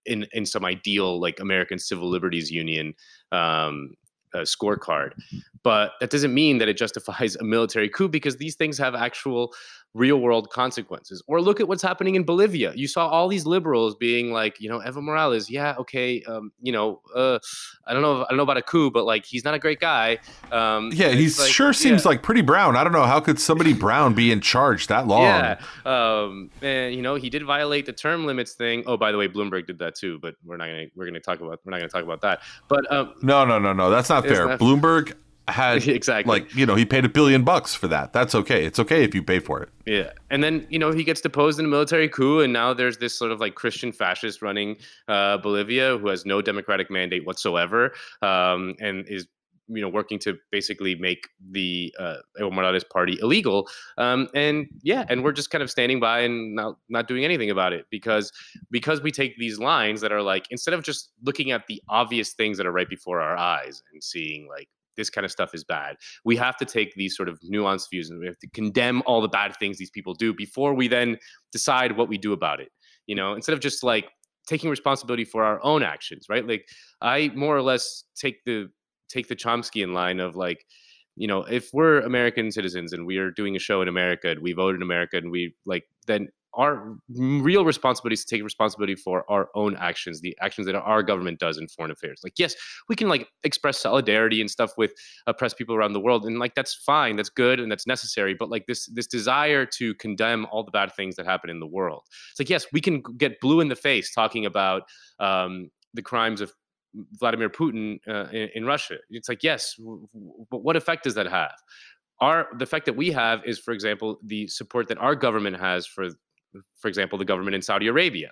in in some ideal like American Civil Liberties Union um, uh, scorecard, but that doesn't mean that it justifies a military coup because these things have actual real world consequences. Or look at what's happening in Bolivia. You saw all these liberals being like, you know, Evo Morales, yeah, okay, um, you know, uh, I don't know, I don't know about a coup, but like he's not a great guy. Um, Yeah, he like, sure seems yeah. like pretty brown. I don't know how could somebody brown be in charge that <laughs> long. Yeah, um, and you know he did violate the term limits thing. Oh, by the way, Bloomberg did that too, but we're not gonna we're gonna talk about we're not gonna talk about that. But um, No, no, no, no. That's not fair. not- Bloomberg had <laughs> exactly, like you know he paid a billion bucks for that. That's okay. It's okay if you pay for it. yeah. And then you know he gets deposed in a military coup, and now there's this sort of like Christian fascist running uh, Bolivia who has no democratic mandate whatsoever, um, and is you know working to basically make the uh, Evo Morales party illegal. Um, and yeah, and we're just kind of standing by and not not doing anything about it because because we take these lines that are like instead of just looking at the obvious things that are right before our eyes and seeing like this kind of stuff is bad. We have to take these sort of nuanced views and we have to condemn all the bad things these people do before we then decide what we do about it you know instead of just like taking responsibility for our own actions right? Like i more or less take the take the Chomskyan line of like you know if we're american citizens and we are doing a show in america and we vote in america and we like then our real responsibility is to take responsibility for our own actions the actions that our government does in foreign affairs like yes we can like express solidarity and stuff with oppressed people around the world and like that's fine that's good and that's necessary but like this this desire to condemn all the bad things that happen in the world it's like yes we can get blue in the face talking about um, the crimes of Vladimir Putin uh, in, in Russia. It's like yes, w- w- but what effect does that have? Our the effect that we have is, for example, the support that our government has for, for example, the government in Saudi Arabia,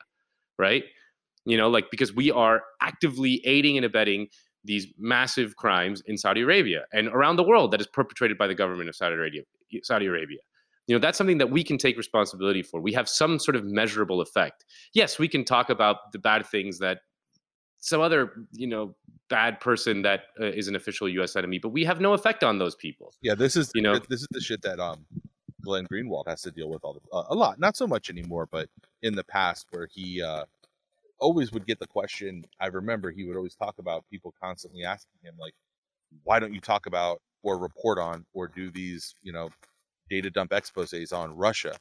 right? You know, like because we are actively aiding and abetting these massive crimes in Saudi Arabia and around the world that is perpetrated by the government of Saudi Arabia. Saudi Arabia. You know, that's something that we can take responsibility for. We have some sort of measurable effect. Yes, we can talk about the bad things that some other, you know, bad person that uh, is an official U.S. enemy, but we have no effect on those people. Yeah, this is You know? this is the shit that um Glenn Greenwald has to deal with all the, uh, a lot. Not so much anymore, but in the past where he uh always would get the question. I remember he would always talk about people constantly asking him like, "Why don't you talk about or report on or do these you know data dump exposés on Russia?"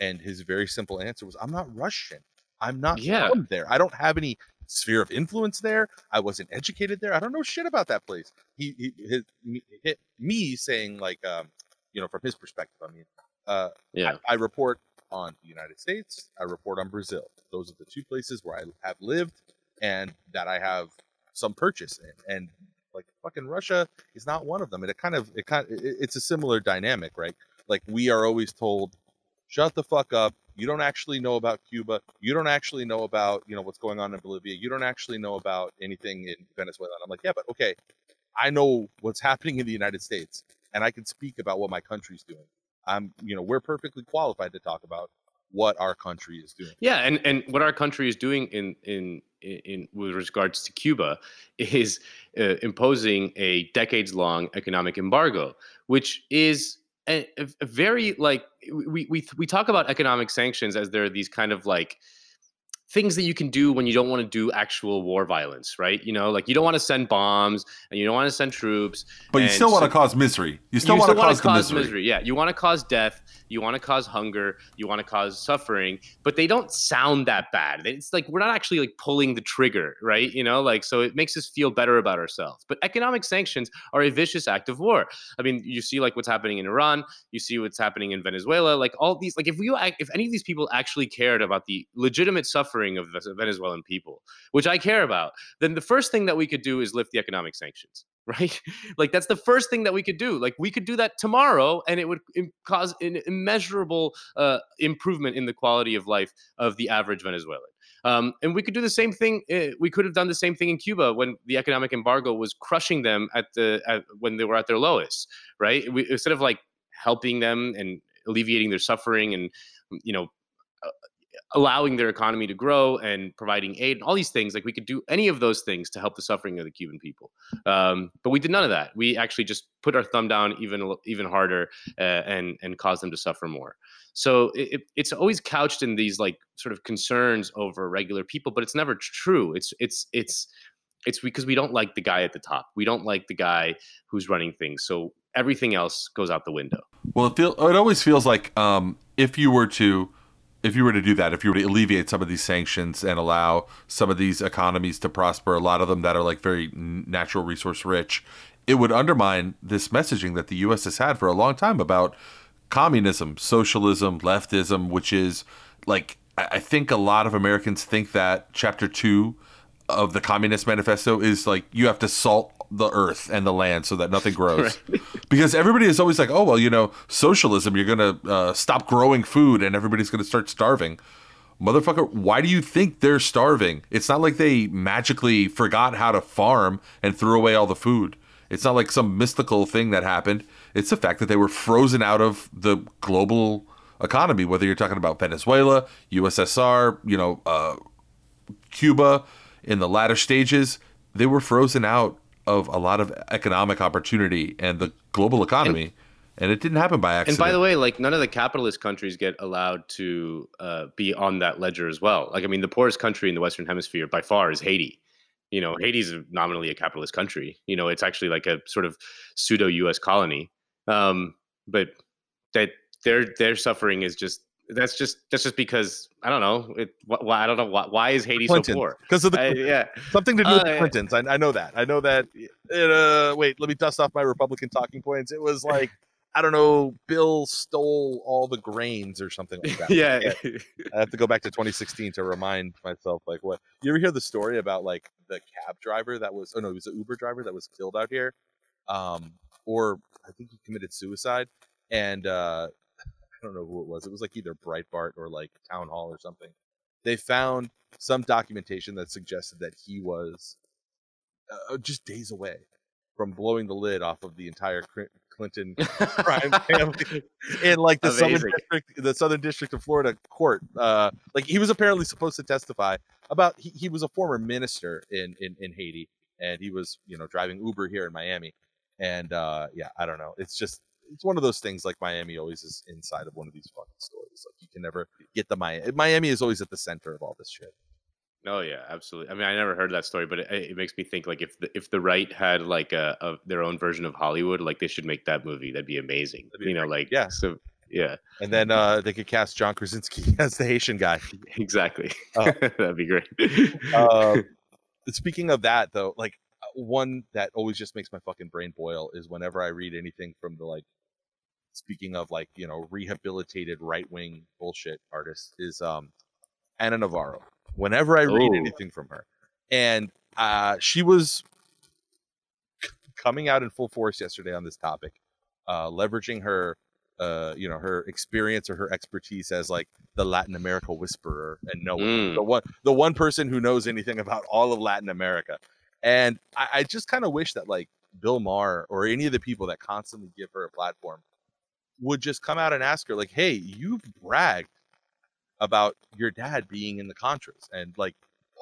And his very simple answer was, "I'm not Russian. I'm not Yeah. from there. I don't have any sphere of influence there. I wasn't educated there. I don't know shit about that place." He, he his, me, hit me saying like, um, you know, from his perspective. I mean, uh, Yeah, I report on the United States. I report on Brazil. Those are the two places where I have lived and that I have some purchase in. And like fucking Russia is not one of them. And it kind of it kind it- it's a similar dynamic, right? Like we are always told, shut the fuck up. You don't actually know about Cuba. You don't actually know about you know what's going on in Bolivia. You don't actually know about anything in Venezuela. And I'm like, yeah, but okay, I know what's happening in the United States, and I can speak about what my country's doing. I'm you know we're perfectly qualified to talk about what our country is doing. Yeah, and and what our country is doing in in in, in with regards to Cuba is uh, imposing a decades long economic embargo, which is a, a very like we we we talk about economic sanctions as there are these kind of like things that you can do when you don't want to do actual war violence, right? You know, like you don't want to send bombs and you don't want to send troops, but you still so, want to cause misery. You still, you want, still to cause, cause misery. misery. Yeah, you want to cause death, you want to cause hunger, you want to cause suffering, but they don't sound that bad. It's like we're not actually like pulling the trigger, right? You know, like so it makes us feel better about ourselves. But economic sanctions are a vicious act of war. I mean, you see like what's happening in Iran, you see what's happening in Venezuela, like all these like if we if any of these people actually cared about the legitimate suffering of Venezuela Venezuelan people, which I care about, then the first thing that we could do is lift the economic sanctions, <laughs> right? like that's the first thing that we could do. Like we could do that tomorrow, and it would cause an immeasurable uh, improvement in the quality of life of the average Venezuelan. Um, and we could do the same thing. Uh, we could have done the same thing in Cuba when the economic embargo was crushing them at the at, when they were at their lowest, right? We, instead of like helping them and alleviating their suffering and you know allowing their economy to grow and providing aid and all these things like we could do any of those things to help the suffering of the cuban people. Um, but we did none of that. We actually just put our thumb down even even harder uh, and and caused them to suffer more. So it, it's always couched in these like sort of concerns over regular people but it's never true. It's it's it's it's because we don't like the guy at the top. We don't like the guy who's running things. So everything else goes out the window. Well it feel it always feels like um, if you were to if you were to do that, if you were to alleviate some of these sanctions and allow some of these economies to prosper, a lot of them that are like very natural resource rich, it would undermine this messaging that the U.S. has had for a long time about communism, socialism, leftism, which is like, I think a lot of Americans think that chapter two of the Communist Manifesto is like you have to salt the earth and the land so that nothing <laughs> grows. Right. because everybody is always like, oh, well, you know, socialism, you're going to uh, stop growing food and everybody's going to start starving. Motherfucker, why do you think they're starving? It's not like they magically forgot how to farm and threw away all the food. It's not like some mystical thing that happened. It's the fact that they were frozen out of the global economy, whether you're talking about Venezuela, USSR, you know, uh, Cuba in the latter stages, they were frozen out of a lot of economic opportunity and the global economy. And, and it didn't happen by accident. And by the way, like none of the capitalist countries get allowed to uh, be on that ledger as well. Like, I mean, the poorest country in the Western Hemisphere by far is Haiti. You know, Haiti's nominally a capitalist country. You know, it's actually like a sort of pseudo U.S. colony. Um, but that their their suffering is just that's just that's just because I don't know. It, why I don't know why, why is Haiti Clinton. so poor? Because of the I, yeah <laughs> something to do uh, with the Clintons. I, I, know that. I know that. It, uh, wait, let me dust off my Republican talking points. It was like I don't know. Bill stole all the grains or something like that. yeah, I have to go back to 2016 to remind myself like what. You ever hear the story about like the cab driver that was? Oh no, he was an Uber driver that was killed out here, um, or I think he committed suicide and uh, don't know who it was. It was like either Breitbart or like Town Hall or something. They found some documentation that suggested that he was uh, just days away from blowing the lid off of the entire Clinton crime <laughs> family in like the Amazing. southern district, the southern district of Florida court. Uh, like he was apparently supposed to testify about. He, he was a former minister in, in in Haiti, and he was you know driving Uber here in Miami. And uh, yeah, I don't know. It's just it's one of those things like Miami always is inside of one of these fucking stories. Like you can never get the Miami. Miami is always at the center of all this shit. Oh yeah, absolutely. I mean, I never heard that story, but it, it makes me think like if the, if the right had like a, a, their own version of Hollywood, like they should make that movie. That'd be amazing. That'd be you know, like yeah. So yeah, and then uh, they could cast John Krasinski <laughs> as the Haitian guy. <laughs> Exactly. Oh. <laughs> That'd be great. uh, speaking of that, though, like uh, one that always just makes my fucking brain boil is whenever I read anything from the like speaking of like you know rehabilitated right wing bullshit artists is um Ana Navarro. Whenever I read Ooh. anything from her, and uh, she was coming out in full force yesterday on this topic, uh, leveraging her uh, you know, her experience or her expertise as like the Latin America whisperer and no Mm. the one the one person who knows anything about all of Latin America. And I, I just kind of wish that like Bill Maher or any of the people that constantly give her a platform would just come out and ask her, like, hey, you've bragged about your dad being in the Contras and like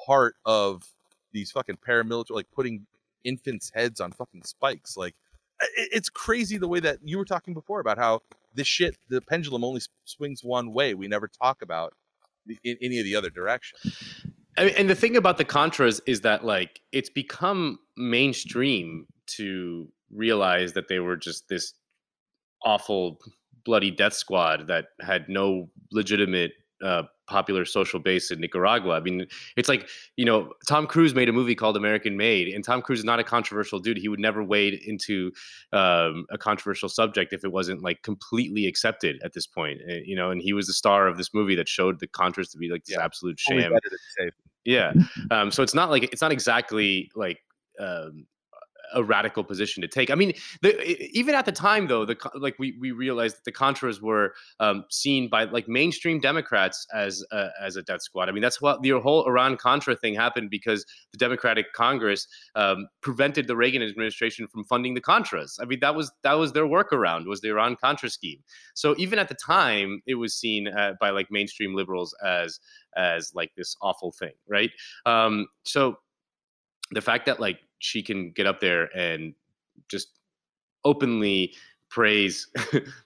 part of these fucking paramilitary, like putting infants' heads on fucking spikes. Like, it's crazy the way that you were talking before about how this shit, the pendulum only swings one way. We never talk about in any of the other direction. I mean, and the thing about the Contras is that like it's become mainstream to realize that they were just this awful, bloody death squad that had no legitimate uh, popular social base in Nicaragua. I mean, it's like you know, Tom Cruise made a movie called American Made, and Tom Cruise is not a controversial dude. He would never wade into um, a controversial subject if it wasn't like completely accepted at this point. Uh, You know, and he was the star of this movie that showed the Contras to be like this Yeah. absolute sham. better to say Yeah. Um, so it's not like it's not exactly like um, a radical position to take. I mean, the, even at the time, though, the like we we realized that the Contras were um, seen by like mainstream Democrats as a, as a death squad. I mean, that's what the whole Iran Contra thing happened because the Democratic Congress um, prevented the Reagan administration from funding the Contras. I mean, that was that was their workaround was the Iran Contra scheme. So even at the time, it was seen uh, by like mainstream liberals as as like this awful thing, right? Um, so the fact that like she can get up there and just openly praise <laughs>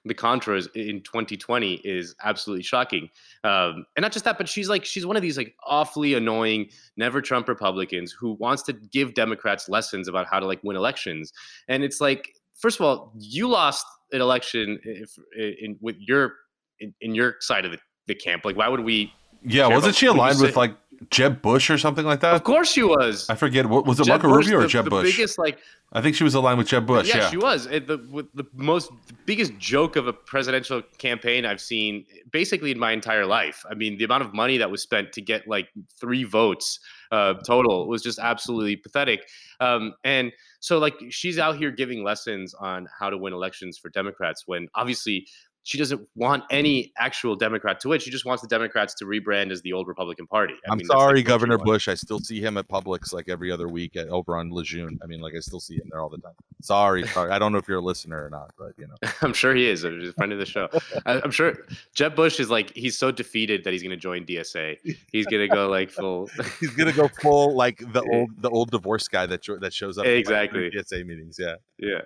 the Contras in 2020 is absolutely shocking. Um, and not just that, but she's like she's one of these like awfully annoying, never Trump Republicans who wants to give Democrats lessons about how to like win elections. And it's like, first of all, you lost an election if, in, with your in, in your side of the, the camp. Like, why would we? Yeah, wasn't she aligned with like Jeb Bush or something like that? Of course, she was. I forget. What was it, Jeb Marco Bush, Rubio or the, Jeb the Bush? biggest like I think she was aligned with Jeb Bush. yeah, Yeah, she was It- the with the most the biggest joke of a presidential campaign I've seen basically in my entire life. I mean, the amount of money that was spent to get like three votes uh, total was just absolutely pathetic. Um, and so, like, she's out here giving lessons on how to win elections for Democrats when obviously. She doesn't want any actual Democrat to win. She just wants the Democrats to rebrand as the old Republican Party. I I'm mean, that's, like, sorry, Governor. Bush. I still see him at Publix like every other week at over on Lejeune. I mean, like I still see him there all the time. Sorry, <laughs> sorry. I don't know if you're a listener or not, but you know. <laughs> I'm sure he is. He's a friend of the show. I, I'm sure Jeb Bush is like he's so defeated that he's going to join DSA. He's going to go like full. <laughs> He's gonna go full like the old the old divorce guy that that shows up at, like, Exactly. DSA meetings. Yeah, Yeah.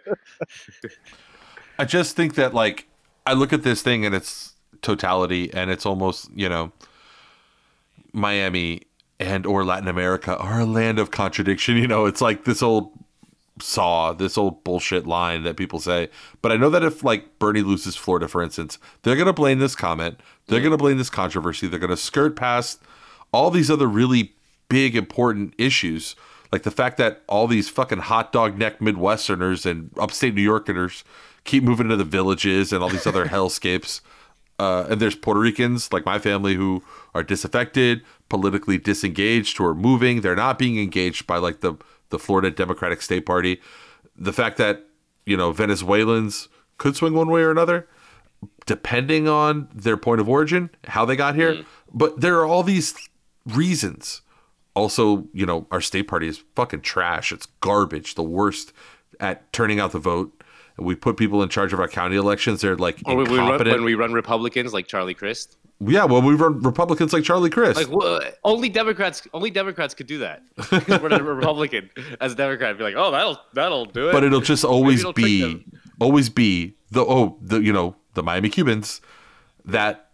I just think that like I look at this thing and its totality, and it's almost you know Miami and or Latin America are a land of contradiction. <laughs> You know, it's like this old saw, this old bullshit line that people say. But I know that if like Bernie loses Florida, for instance, they're gonna blame this comment, they're gonna blame this controversy, they're gonna skirt past all these other really big important issues. Like the fact that all these fucking hot dog neck Midwesterners and upstate New Yorkers keep moving into the villages and all these other hellscapes. Uh, and there's Puerto Ricans like my family who are disaffected, politically disengaged, who are moving. They're not being engaged by like the the Florida Democratic State Party. The fact that you know Venezuelans could swing one way or another, depending on their point of origin, how they got here. But there are all these reasons. Also, you know, our state party is fucking trash. It's garbage, the worst at turning out the vote. We put people in charge of our county elections. They're like Or when we, run, incompetent. when we run Republicans like Charlie Crist. yeah, well, we run Republicans like Charlie Crist. Like only Democrats, only Democrats could do that. we're a <laughs> Republican as a Democrat, be like, oh, that'll that'll do it. but it'll just always it'll be always be the oh the you know the Miami Cubans that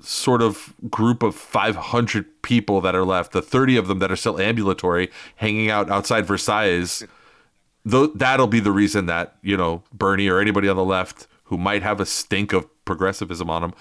sort of group of 500 people that are left the 30 of them that are still ambulatory hanging out outside Versailles th- that'll be the reason that you know Bernie or anybody on the left who might have a stink of progressivism on them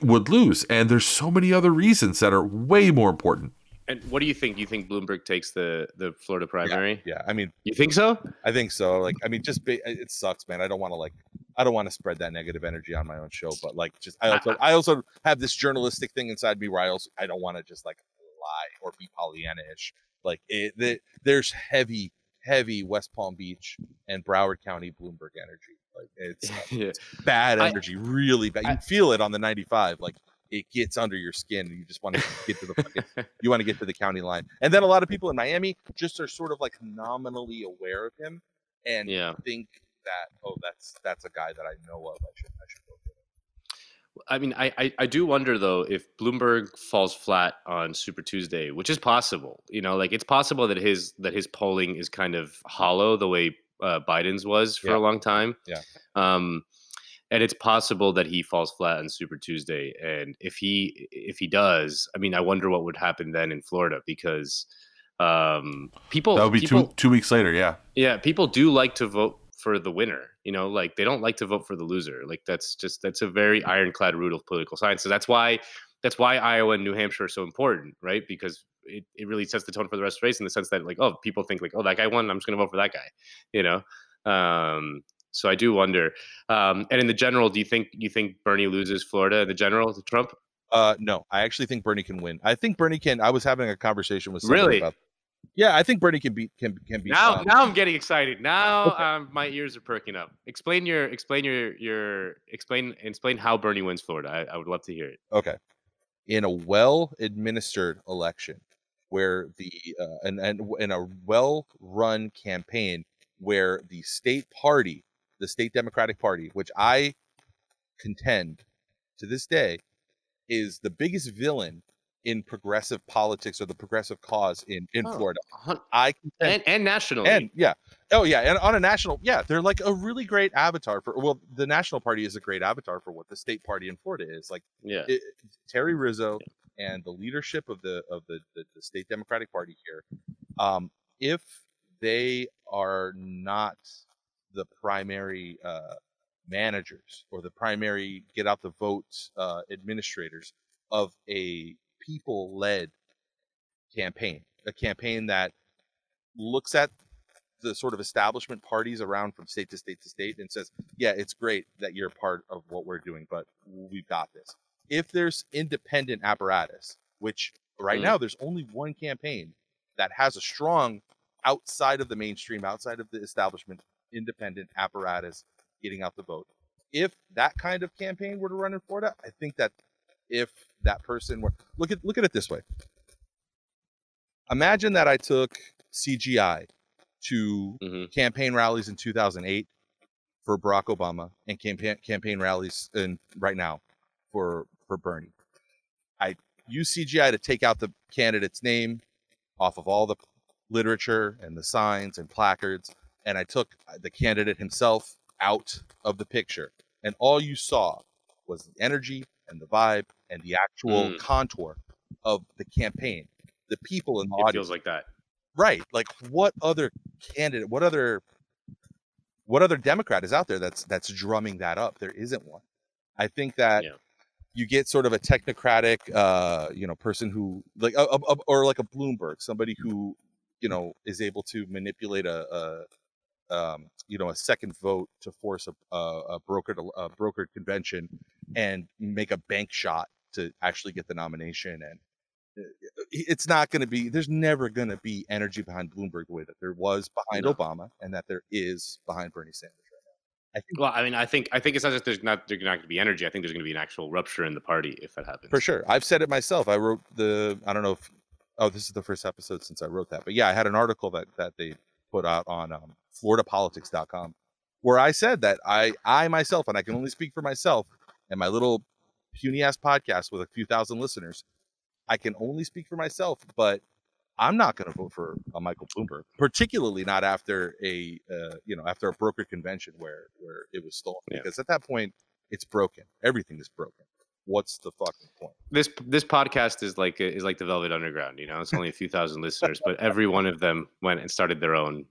would lose and there's so many other reasons that are way more important and what do you think? Do you think Bloomberg takes the the Florida primary? yeah. I mean, You think so? I think so. Like, I mean, just ba- it sucks, man. I don't want to like, I don't want to spread that negative energy on my own show, but like, just I also, I also have this journalistic thing inside me where I also, I don't want to just like lie or be Pollyanna-ish. Like, it, the, there's heavy, heavy West Palm Beach and Broward County Bloomberg energy. Like it's uh, <laughs> yeah. bad I- energy, really bad. You I- feel it on the 95. Like it gets under your skin, and you just want to get to the fucking, <laughs> you want to get to the county line. And then a lot of people in Miami just are sort of like nominally aware of him and yeah. think that oh, that's that's a guy that I know of. I should I should go. I mean, I, I, I do wonder though if Bloomberg falls flat on Super Tuesday, which is possible. You know, like it's possible that his that his polling is kind of hollow the way uh, Biden's was for Yeah. a long time. Yeah. Um, and it's possible that he falls flat on Super Tuesday. And if he if he does, I mean, I wonder what would happen then in Florida because um, people That would be people, two two weeks later. Yeah. yeah, people do like to vote for the winner. You know, like they don't like to vote for the loser. Like that's just that's a very ironclad rule of political science. So that's why that's why Iowa and New Hampshire are so important, right? Because it, it really sets the tone for the rest of the race in the sense that like, oh, people think like, oh, that guy won, I'm just gonna vote for that guy. You know? Um so I do wonder. Um, and in the general, do you think you think Bernie loses Florida in the general to Trump? Uh, no, I actually think Bernie can win. I think Bernie can. I was having a conversation with somebody Really? about. Yeah, I think Bernie can beat can can beat. Now, now I'm getting excited. Now Okay. um, my ears are perking up. Explain your, explain your, your, explain, explain how Bernie wins Florida. I, I would love to hear it. Okay. In a well administered election where the uh, and, and in a well run campaign where the state party, the state Democratic Party, which I contend to this day is the biggest villain in progressive politics or the progressive cause in in Oh, Florida. I contend And, and nationally. and yeah oh yeah and on a national yeah they're like a really great avatar for well the national party is a great avatar for what the state party in florida is like yeah. it, Terrie Rizzo and the leadership of the of the, the, the state democratic party here um if they are not the primary uh managers or the primary get out the votes uh administrators of a people led campaign a campaign that looks at the sort of establishment parties around from state to state to state and says, yeah, it's great that you're part of what we're doing, but we've got this. If there's independent apparatus, which right Mm. now there's only one campaign that has a strong outside of the mainstream, outside of the establishment, independent apparatus getting out the vote. If that kind of campaign were to run in Florida, I think that if that person were look at look at it this way. Imagine that I took CGI to hmm campaign rallies in 2008 for Barack Obama and campaign campaign rallies in right now for for Bernie. I use CGI to take out the candidate's name off of all the literature and the signs and placards and I took the candidate himself out of the picture and all you saw was the energy and the vibe and the actual Mm. contour of the campaign the people in the It audience feels like that. right like what other candidate what other what other democrat is out there that's that's drumming that up there isn't one i think that Yeah. you get sort of a technocratic uh you know person who like a, a, a- or like a bloomberg somebody who you know is able to manipulate a, a um, you know a second vote to force a, a, a brokered a brokered convention and make a bank shot to actually get the nomination and uh, it's not going to be there's never going to be energy behind bloomberg the way that there was behind No. obama and that there is behind bernie sanders right now i think Well, I mean, I think I think it's not just there's not there's not going to be energy. I think there's going to be an actual rupture in the party if that happens. for sure i've said it myself i wrote the i don't know if oh this is the first episode since i wrote that but yeah i had an article that that they put out on um, floridapolitics.com where i said that i i myself and i can only speak for myself and my little puny ass podcast with a few thousand listeners i can only speak for myself but i'm not going to vote for a michael bloomberg particularly not after a uh, you know after a broker convention where where it was stolen Yeah. because at that point it's broken everything is broken what's the fucking point This this podcast is like is like the Velvet Underground. You know, it's only a few thousand listeners, but every one of them went and started their own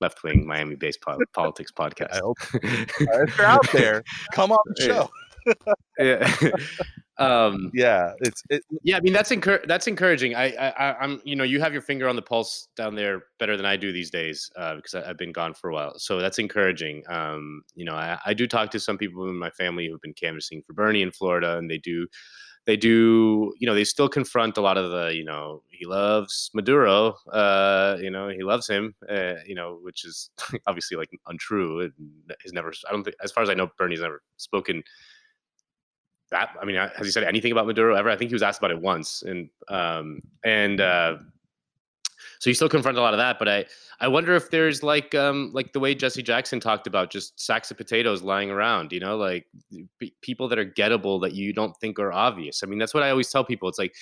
left wing Miami based po- politics <laughs> podcast. I hope <laughs> if you're out there, come on the show. <laughs> yeah. um, Yeah, it's it, yeah, I mean that's encour- that's encouraging. I, I I- I'm you know you have your finger on the pulse down there better than I do these days uh, because I, I've been gone for a while. So that's encouraging. Um, you know, I, I do talk to some people in my family who've been canvassing for Bernie in Florida, and they do they do, you know, they still confront a lot of the, you know, he loves Maduro, uh, you know, he loves him, uh, you know, which is <laughs> obviously like untrue. He's never, I don't think, as far as I know, Bernie's never spoken that. I mean, has he said anything about Maduro ever? I think he was asked about it once, and um, and uh, so you still confront a lot of that. But I I wonder if there's like um like the way Jesse Jackson talked about just sacks of potatoes lying around. You know, like p- people that are gettable that you don't think are obvious. I mean, that's what I always tell people. It's like,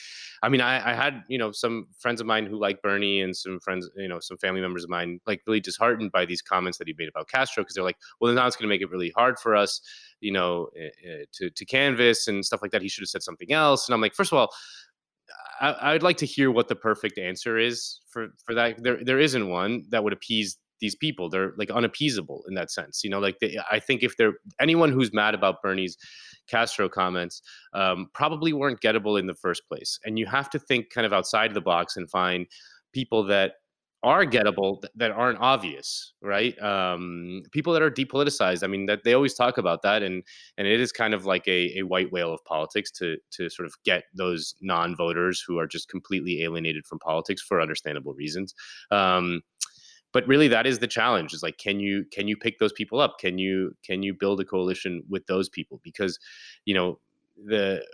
I mean, I, I had you know some friends of mine who like Bernie and some friends you know some family members of mine like really disheartened by these comments that he made about Castro because they're like, well, now it's going to make it really hard for us, you know, uh, to to canvas and stuff like that. He should have said something else. And I'm like, first of all I, would like to hear what the perfect answer is for for that. There there isn't one that would appease these people. They're like unappeasable in that sense. You know, like they, I think if they're anyone who's mad about Bernie's Castro comments, um, probably weren't gettable in the first place. And you have to think kind of outside the box and find people that are gettable that aren't obvious, right? Um, people that are depoliticized. I mean, that they always talk about that, and and it is kind of like a, a white whale of politics to to sort of get those non-voters who are just completely alienated from politics for understandable reasons. Um, but really, that is the challenge: is like, can you can you pick those people up? Can you can you build a coalition with those people? Because, you know, the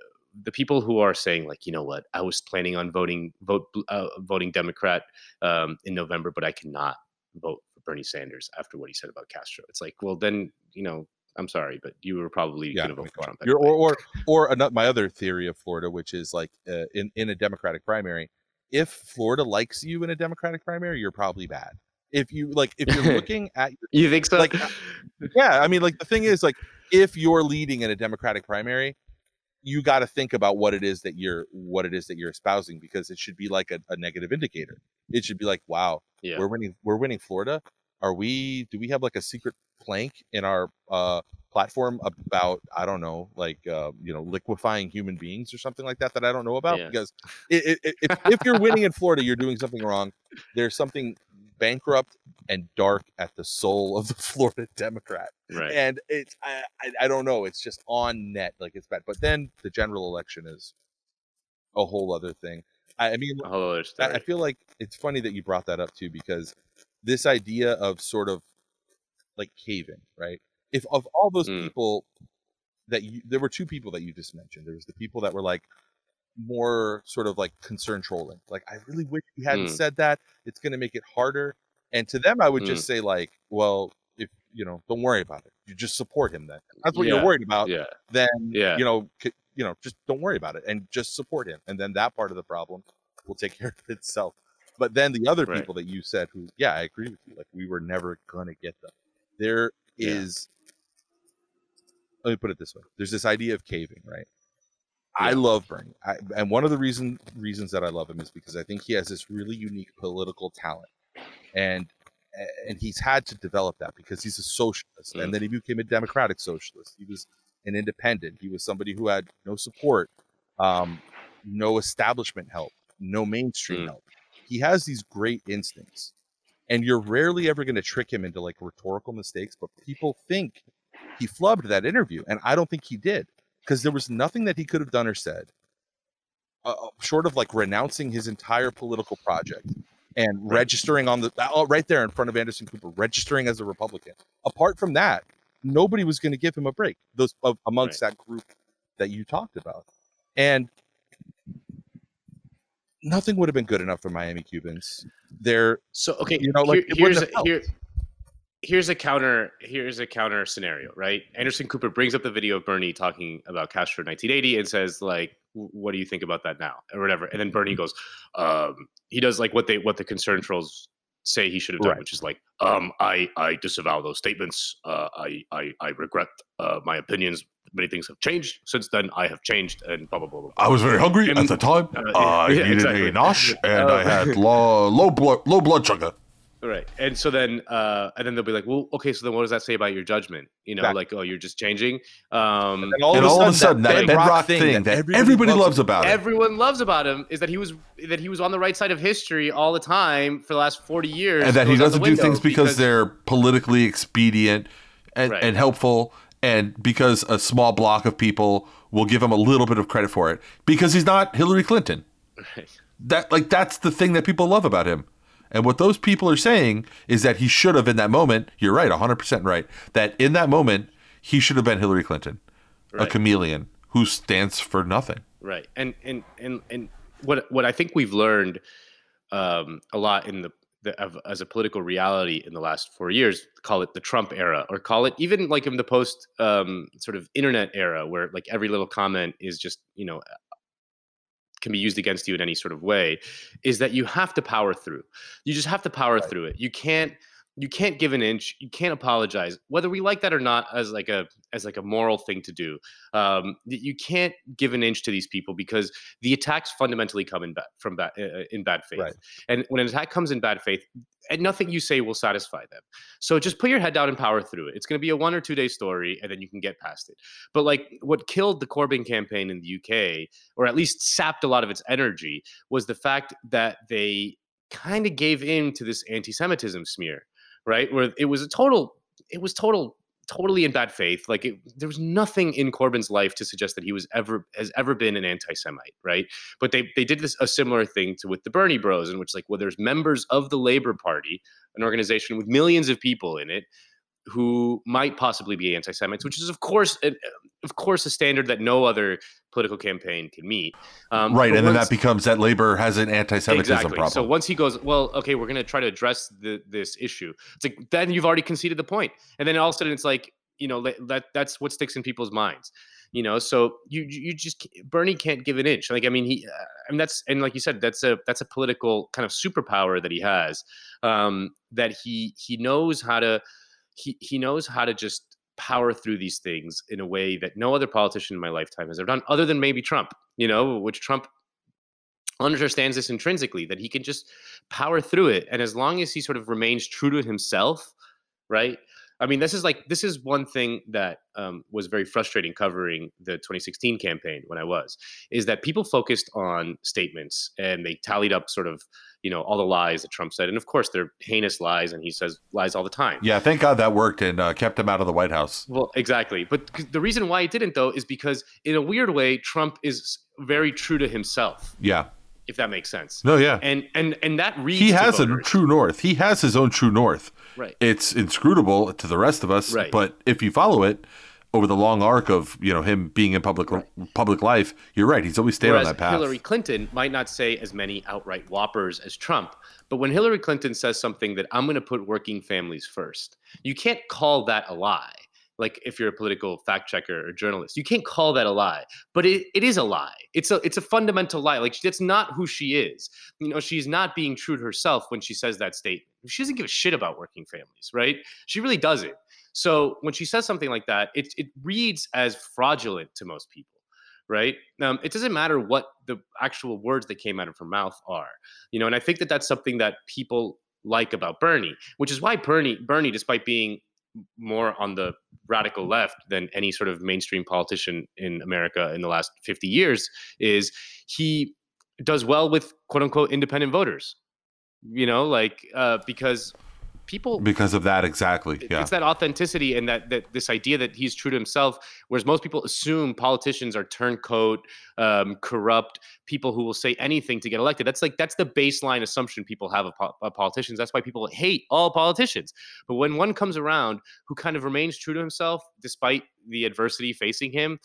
the people who are saying like, you know what, I was planning on voting vote uh, voting Democrat um, in November, but I cannot vote for Bernie Sanders after what he said about Castro. It's like, well, then you know, I'm sorry, but you were probably yeah, going to vote for Trump. Anyway. Or or or another, my other theory of Florida, which is like uh, in in a Democratic primary, if Florida likes you in a Democratic primary, you're probably bad. If you like, if you're <laughs> looking at you think so? Like, yeah, I mean, like the thing is, like, if you're leading in a Democratic primary, you got to think about what it is that you're what it is that you're espousing because it should be like a, a negative indicator. It should be like, wow, yeah. we're winning, we're winning Florida. Are we? Do we have like a secret plank in our uh, platform about I don't know, like uh, you know, liquefying human beings or something like that that I don't know about? Yeah. Because it, it, if, if you're winning in Florida, you're doing something wrong. There's something bankrupt and dark at the soul of the <laughs> Florida Democrat. Right. And it's I, I, I don't know. It's just on net like it's bad. But then the general election is a whole other thing. I, I mean, a whole other story. I, I feel like it's funny that you brought that up too because this idea of sort of like caving, right? If of all those mm. people that you, there were two people that you just mentioned. There was the people that were like, more sort of like concern trolling. Like, I really wish you hadn't mm. said that. It's going to make it harder. And to them, I would mm. just say like, well, if you know, don't worry about it. You just support him then. That's what yeah. you're worried about. Yeah. Then yeah. you know, c- you know, just don't worry about it and just support him. And then that part of the problem will take <laughs> care of itself. But then the other right. people that you said who, yeah, I agree with you. Like we were never gonna get them. There is. Yeah. Let me put it this way: There's this idea of caving, right? I love Bernie, I, and one of the reason reasons that I love him is because I think he has this really unique political talent, and and he's had to develop that because he's a socialist, mm. and then he became a democratic socialist. He was an independent. He was somebody who had no support, um, no establishment help, no mainstream mm. help. He has these great instincts, and you're rarely ever going to trick him into like rhetorical mistakes. But people think he flubbed that interview, and I don't think he did because there was nothing that he could have done or said, uh, uh, short of like renouncing his entire political project and registering on the uh, right there in front of Anderson Cooper, registering as a Republican. Apart from that, nobody was going to give him a break. Those uh, amongst right. that group that you talked about, and nothing would have been good enough for Miami Cubans. They're so okay. You know, like here, here's a, here, here's a counter here's a counter scenario right? Anderson cooper brings up the video of bernie talking about castro 1980 and says like what do you think about that now? or whatever. And then bernie goes um, he does like what they what the concern trolls say he should have done right. which is like um, i i disavow those statements. Uh, i i i regret uh, my opinions. Many things have changed since then. I have changed and blah blah blah, blah. i was very hungry and, at the time. uh, yeah, i yeah, needed exactly. a nosh and i had <laughs> low low blood low blood sugar Right. And so then uh and then they'll be like, Well, okay, so then what does that say about your judgment? You know, exactly. like, oh, you're just changing. Um and all, and of, all of a sudden that, that bedrock thing, thing that, everybody, everybody loves, loves, about him. Everyone loves about him is that he was that he was on the right side of history all the time for the last 40 years. And that he doesn't do things because, because, they're politically expedient and, right. and helpful and because a small block of people will give him a little bit of credit for it because he's not Hillary Clinton. Right. That like that's the thing that people love about him. And what those people are saying is that he should have in that moment, you're right, 100% right, that in that moment he should have been Hillary Clinton, a chameleon who stands for nothing. Right. And and and and what what I think we've learned um, a lot in the, the of, as a political reality in the last four years, call it the Trump era, or call it even like in the post um, sort of internet era, where like every little comment is just you know can be used against you in any sort of way, is that you have to power through. You just have to power Right. through it. You can't you can't give an inch. You can't apologize, whether we like that or not, as like a as like a moral thing to do. Um, you can't give an inch to these people because the attacks fundamentally come in bad from bad uh, in bad faith. Right. And when an attack comes in bad faith, and nothing you say will satisfy them. So just put your head down and power through it. It's going to be a one or two day story, and then you can get past it. But like what killed the Corbyn campaign in the UK, or at least sapped a lot of its energy, was the fact that they kind of gave in to this anti-Semitism smear, right? Where it was a total, it was total, totally in bad faith. Like it, there was nothing in Corbyn's life to suggest that he was ever has ever been an anti-Semite, right? But they they did this a similar thing to with the Bernie Bros, in which like well, there's members of the Labor Party, an organization with millions of people in it, who might possibly be anti-Semites, which is of course, of course, a standard that no other political campaign can meet. Um, right. And then that becomes that labor has an anti Semitism exactly. problem. So once he goes, well, okay, we're going to try to address the, this issue. It's like then you've already conceded the point, and then all of a sudden it's like you know that that's what sticks in people's minds. You know, so you you just Bernie can't give an inch. Like I mean, he, uh, I mean that's and like you said, that's a that's a political kind of superpower that he has. Um, that he he knows how to he he knows how to just power through these things in a way that no other politician in my lifetime has ever done, other than maybe Trump. You know, which Trump understands this intrinsically that he can just power through it and as long as he sort of remains true to himself right i mean this is like this is one thing that um, was very frustrating covering the 2016 campaign when i was is that people focused on statements and they tallied up sort of you know all the lies that trump said and of course they're heinous lies and he says lies all the time yeah. Thank God that worked and uh, kept him out of the White House. well, exactly. But the reason why it didn't, though, is because in a weird way, Trump is very true to himself, Yeah. if that makes sense. No, yeah. And and and that reads. he has a true north. He has his own true north. right. It's inscrutable to the rest of us, Right. but if you follow it over the long arc of you know him being in public public life, you're right. He's always stayed Whereas on that path. Hillary Clinton might not say as many outright whoppers as Trump, but when Hillary Clinton says something that I'm going to put working families first, you can't call that a lie. Like if you're a political fact checker or journalist, you can't call that a lie. But it, it is a lie. It's a it's a fundamental lie. Like that's not who she is. You know, she's not being true to herself when she says that statement. She doesn't give a shit about working families, right? She really doesn't. So when she says something like that, it it reads as fraudulent to most people right? Um, it doesn't matter what the actual words that came out of her mouth are, you know. And I think that that's something that people like about Bernie, which is why Bernie, Bernie, despite being more on the radical left than any sort of mainstream politician in America in the last 50 years, is he does well with quote unquote independent voters. You know, like uh, because people because of that, exactly. Yeah. it's that authenticity and that that this idea that he's true to himself whereas most people assume politicians are turncoat um, corrupt people who will say anything to get elected that's like that's the baseline assumption people have of, po- of politicians that's why people hate all politicians but when one comes around who kind of remains true to himself despite the adversity facing him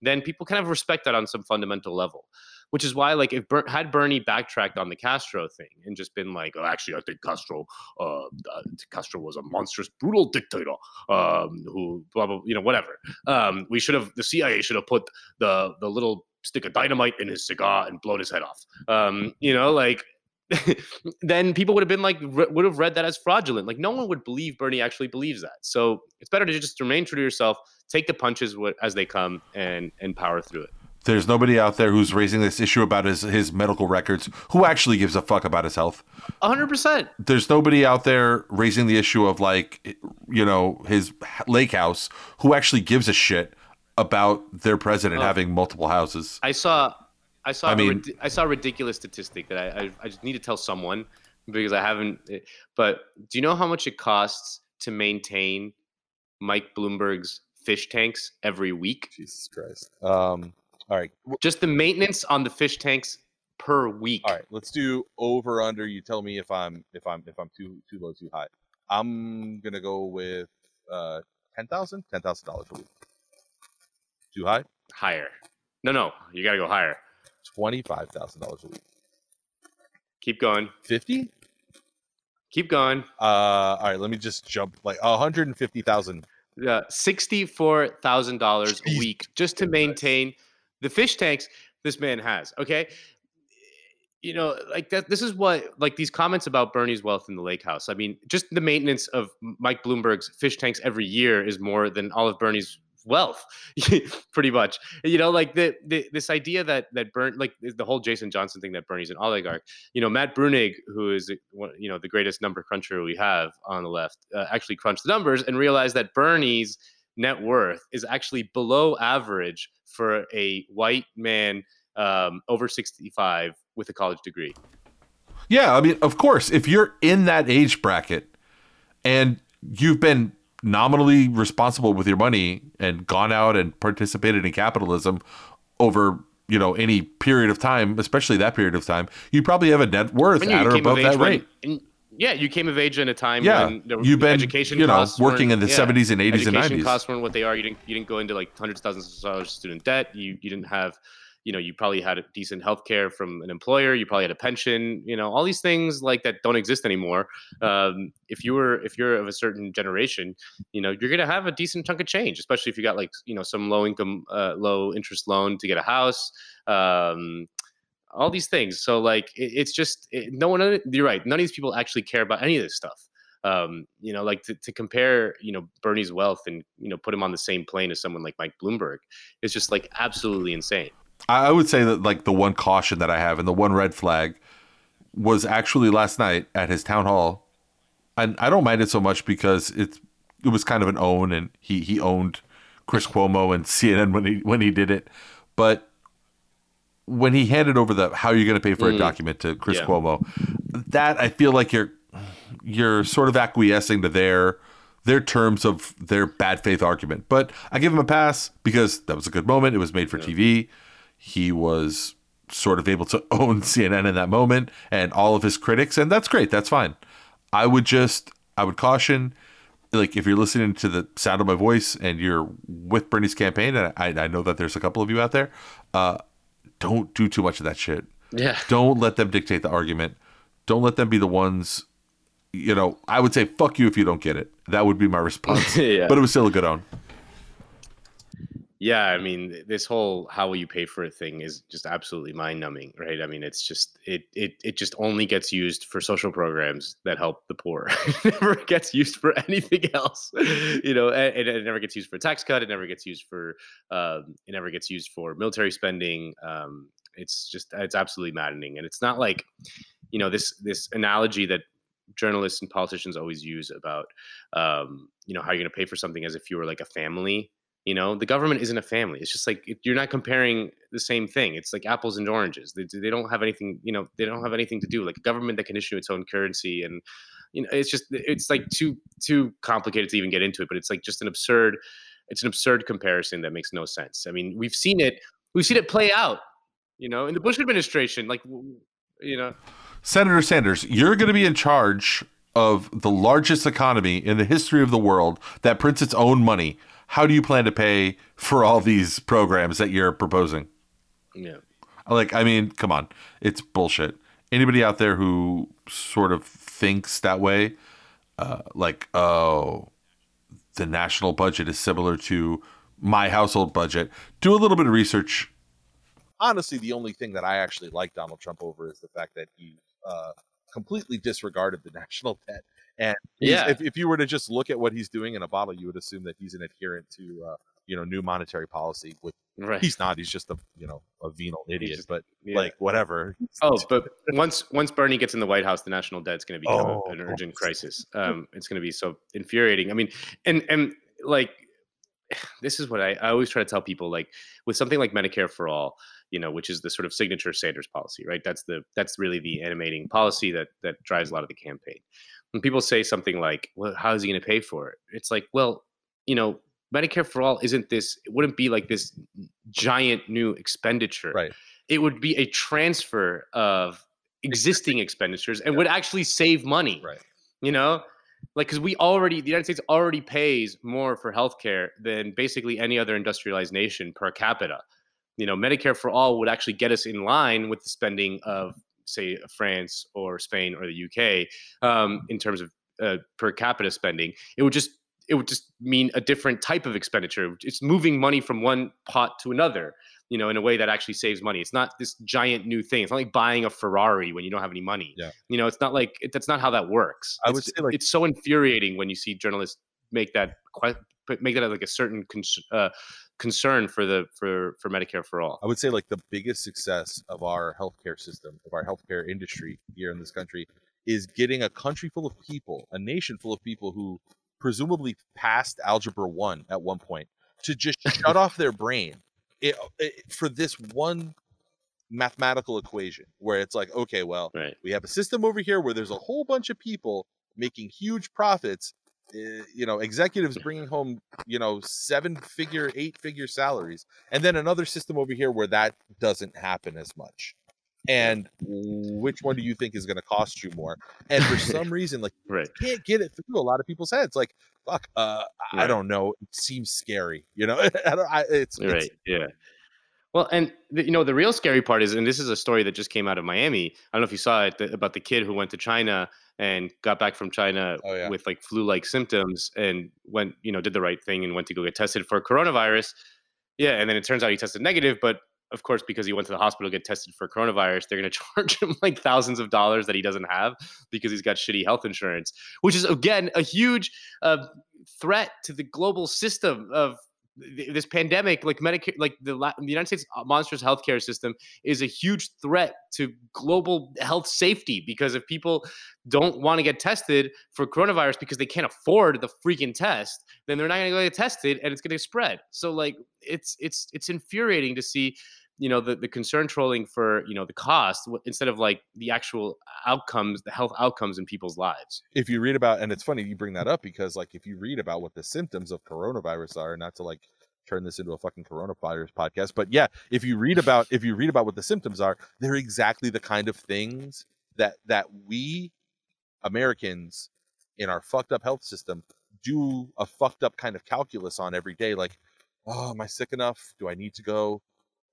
then people kind of respect that on some fundamental level which is why like if Ber- had bernie backtracked on the castro thing and just been like oh actually i think castro uh, uh, Castro was a monstrous, brutal dictator um, who, blah, blah, you know, whatever. Um, we should have, the CIA should have put the the little stick of dynamite in his cigar and blown his head off. Um, you know, like, <laughs> then people would have been like, re- would have read that as fraudulent. Like, no one would believe Bernie actually believes that. So it's better to just remain true to yourself, take the punches as they come, and and power through it. There's nobody out there who's raising this issue about his his medical records who actually gives a fuck about his health. hundred percent. There's nobody out there raising the issue of like you know his lake house who actually gives a shit about their president Oh. having multiple houses. I saw, I saw, I I mean- I saw a ridiculous statistic that I, I, I just need to tell someone because I haven't. eh, But do you know how much it costs to maintain Mike Bloomberg's fish tanks every week. Jesus Christ. Um, all right. Just the maintenance on the fish tanks per week. All right. Let's do over under. You tell me if I'm if I'm if I'm too too low, too high. I'm gonna go with uh ten thousand. Ten thousand dollars a week. Too high. Higher. No, no, you got to go higher. Twenty five thousand dollars a week. Keep going. Fifty. Keep going. Uh, all right. Let me just jump like one hundred and fifty thousand. Yeah, Sixty-four thousand dollars a week just to maintain the fish tanks this man has. Okay, you know, like that. This is what like these comments about Bernie's wealth in the lake house. I mean, just the maintenance of Mike Bloomberg's fish tanks every year is more than all of Bernie's wealth, <laughs> pretty much. You know, like the, the this idea that that Bern like the whole Jason Johnson thing that Bernie's an oligarch. You know, Matt Bruenig, who is you know the greatest number cruncher we have on the left, uh, actually crunched the numbers and realized that Bernie's net worth is actually below average for a white man um, over 65 with a college degree. Yeah, I mean, of course, if you're in that age bracket and you've been nominally responsible with your money and gone out and participated in capitalism over, you know, any period of time, especially that period of time, you probably have a net worth at or above that rate. and- yeah, you came of age in a time Yeah, when there you've been, education you know, working in the yeah. 70s and 80s and education 90s. costs weren't what they are. You didn't you didn't go into like hundreds of thousands of dollars of student debt. You you didn't have, you know, you probably had a decent health care from an employer. You probably had a pension. You know, all these things like that don't exist anymore. Um, if you were if you're of a certain generation, you know, you're gonna have a decent chunk of change, especially if you got like you know some low income, uh, low interest loan to get a house. Um, all these things. So like it, it's just it, no one. You're right. None of these people actually care about any of this stuff. Um, you know, like to, to compare, you know, Bernie's wealth and you know put him on the same plane as someone like Mike Bloomberg is just like absolutely insane. I would say that like the one caution that I have and the one red flag was actually last night at his town hall. And I don't mind it so much because it's it was kind of an own and he he owned Chris Cuomo and <laughs> CNN when he when he did it. But when he handed over the how are you're going to pay for a Mm. document to Chris Yeah. Cuomo, that I feel like you're you're sort of acquiescing to their their terms of their bad faith argument. But I give him a pass because that was a good moment. It was made for TV. He was sort of able to <laughs> own CNN in that moment and all of his critics, and that's great. That's fine. I would just I would caution like if you're listening to the sound of my voice and you're with Bernie's campaign, and I, I know that there's a couple of you out there, uh, don't do too much of that shit. Yeah. Don't let them dictate the argument. Don't let them be the ones. You know, I would say fuck you if you don't get it. That would be my response. <laughs> Yeah. But it was still a good own. Yeah, I mean, this whole "how will you pay for it" thing is just absolutely mind-numbing, right? I mean, it's just it it it just only gets used for social programs that help the poor. <laughs> it never gets used for anything else, you know. And, and it never gets used for tax cut. It never gets used for um, it never gets used for military spending. Um, it's just it's absolutely maddening, and it's not like you know this this analogy that journalists and politicians always use about um, you know how you're going to pay for something as if you were like a family you know, the government isn't a family. It's just like you're not comparing the same thing. It's like apples and oranges. They, they don't have anything. You know, they don't have anything to do. Like a government that can issue its own currency, and you know, it's just it's like too too complicated to even get into it. But it's like just an absurd. It's an absurd comparison that makes no sense. I mean, we've seen it. We've seen it play out. You know, in the Bush administration, like you know, Senator Sanders, you're going to be in charge of the largest economy in the history of the world that prints its own money. How do you plan to pay for all these programs that you're proposing? yeah. Like, I mean, come on, it's bullshit. Anybody out there who sort of thinks that way, uh, like, oh, the national budget is similar to my household budget, do a little bit of research. honestly, the only thing that I actually like Donald Trump over is the fact that he uh, completely disregarded the <laughs> national debt. And Yeah. if, if you were to just look at what he's doing in a bottle, you would assume that he's an adherent to uh, you know new monetary policy. Which Right. he's not. He's just a you know a venal idiot. just- but Yeah. like whatever. <laughs> Oh, but once once Bernie gets in the White House, the national debt's going to become Oh. an urgent crisis. Um, it's going to be so infuriating. I mean, and and like <sighs> this is what I, I always try to tell people. Like with something like Medicare for all, you know, which is the sort of signature Sanders policy, right? That's the that's really the animating policy that that drives a lot of the campaign. When people say something like, "Well, how is he going to pay for it?" It's like, well, you know, Medicare for all isn't this. It wouldn't be like this giant new expenditure. Right. It would be a transfer of existing expenditures and would actually save money. Right. You know, like because we already the United States already pays more for healthcare than basically any other industrialized nation per capita. You know, Medicare for all would actually get us in line with the spending of say France or Spain or the UK um, in terms of uh, per capita spending. It would just it would just mean a different type of expenditure. It's moving money from one pot to another, you know, in a way that actually saves money. It's not this giant new thing. It's not like buying a Ferrari when you don't have any money. Yeah. You know, it's not like it, that's not how that works. I It's- would say, like- it's so infuriating when you see journalists make that make that like a certain uh, concern for the for for Medicare for all. I would say like the biggest success of our healthcare system, of our healthcare industry here in this country, is getting a country full of people, a nation full of people who presumably passed algebra one at one point, to just shut off their brain it, it- for this one mathematical equation where it's like, okay, well, Right. we have a system over here where there's a whole bunch of people making huge profits you know executives bringing home you know seven figure eight figure salaries and then another system over here where that doesn't happen as much and which one do you think is going to cost you more and for <laughs> some reason like Right. you can't get it through a lot of people's heads like fuck uh i don't know it seems scary you know <laughs> I don't, I, it's, it's Right. Yeah. Well, and the, you know the real scary part is, and this is a story that just came out of Miami. I don't know if you saw it the, about the kid who went to China and got back from China Oh, yeah. with like flu-like symptoms and went, you know, did the right thing and went to go get tested for coronavirus. Yeah, and then it turns out he tested negative, but of course, because he went to the hospital to get tested for coronavirus, they're going <laughs> to charge him like thousands of dollars that he doesn't have because he's got shitty health insurance, which is again a huge uh, threat to the global system of this pandemic. Like Medicare, like the, the United States uh, monstrous healthcare system is a huge threat to global health safety because if people don't want to get tested for coronavirus because they can't afford the freaking test, then they're not going to get tested and it's going to spread. So like it's it's it's infuriating to see you know the, the concern trolling for you know the cost instead of like the actual outcomes the health outcomes in people's lives. If you read about and it's funny you bring that up because like if you read about what the symptoms of coronavirus are not to like turn this into a fucking coronavirus podcast but yeah if you read about if you read about what the symptoms are they're exactly the kind of things that that we americans in our fucked up health system do a fucked up kind of calculus on every day like oh am i sick enough? Do i need to go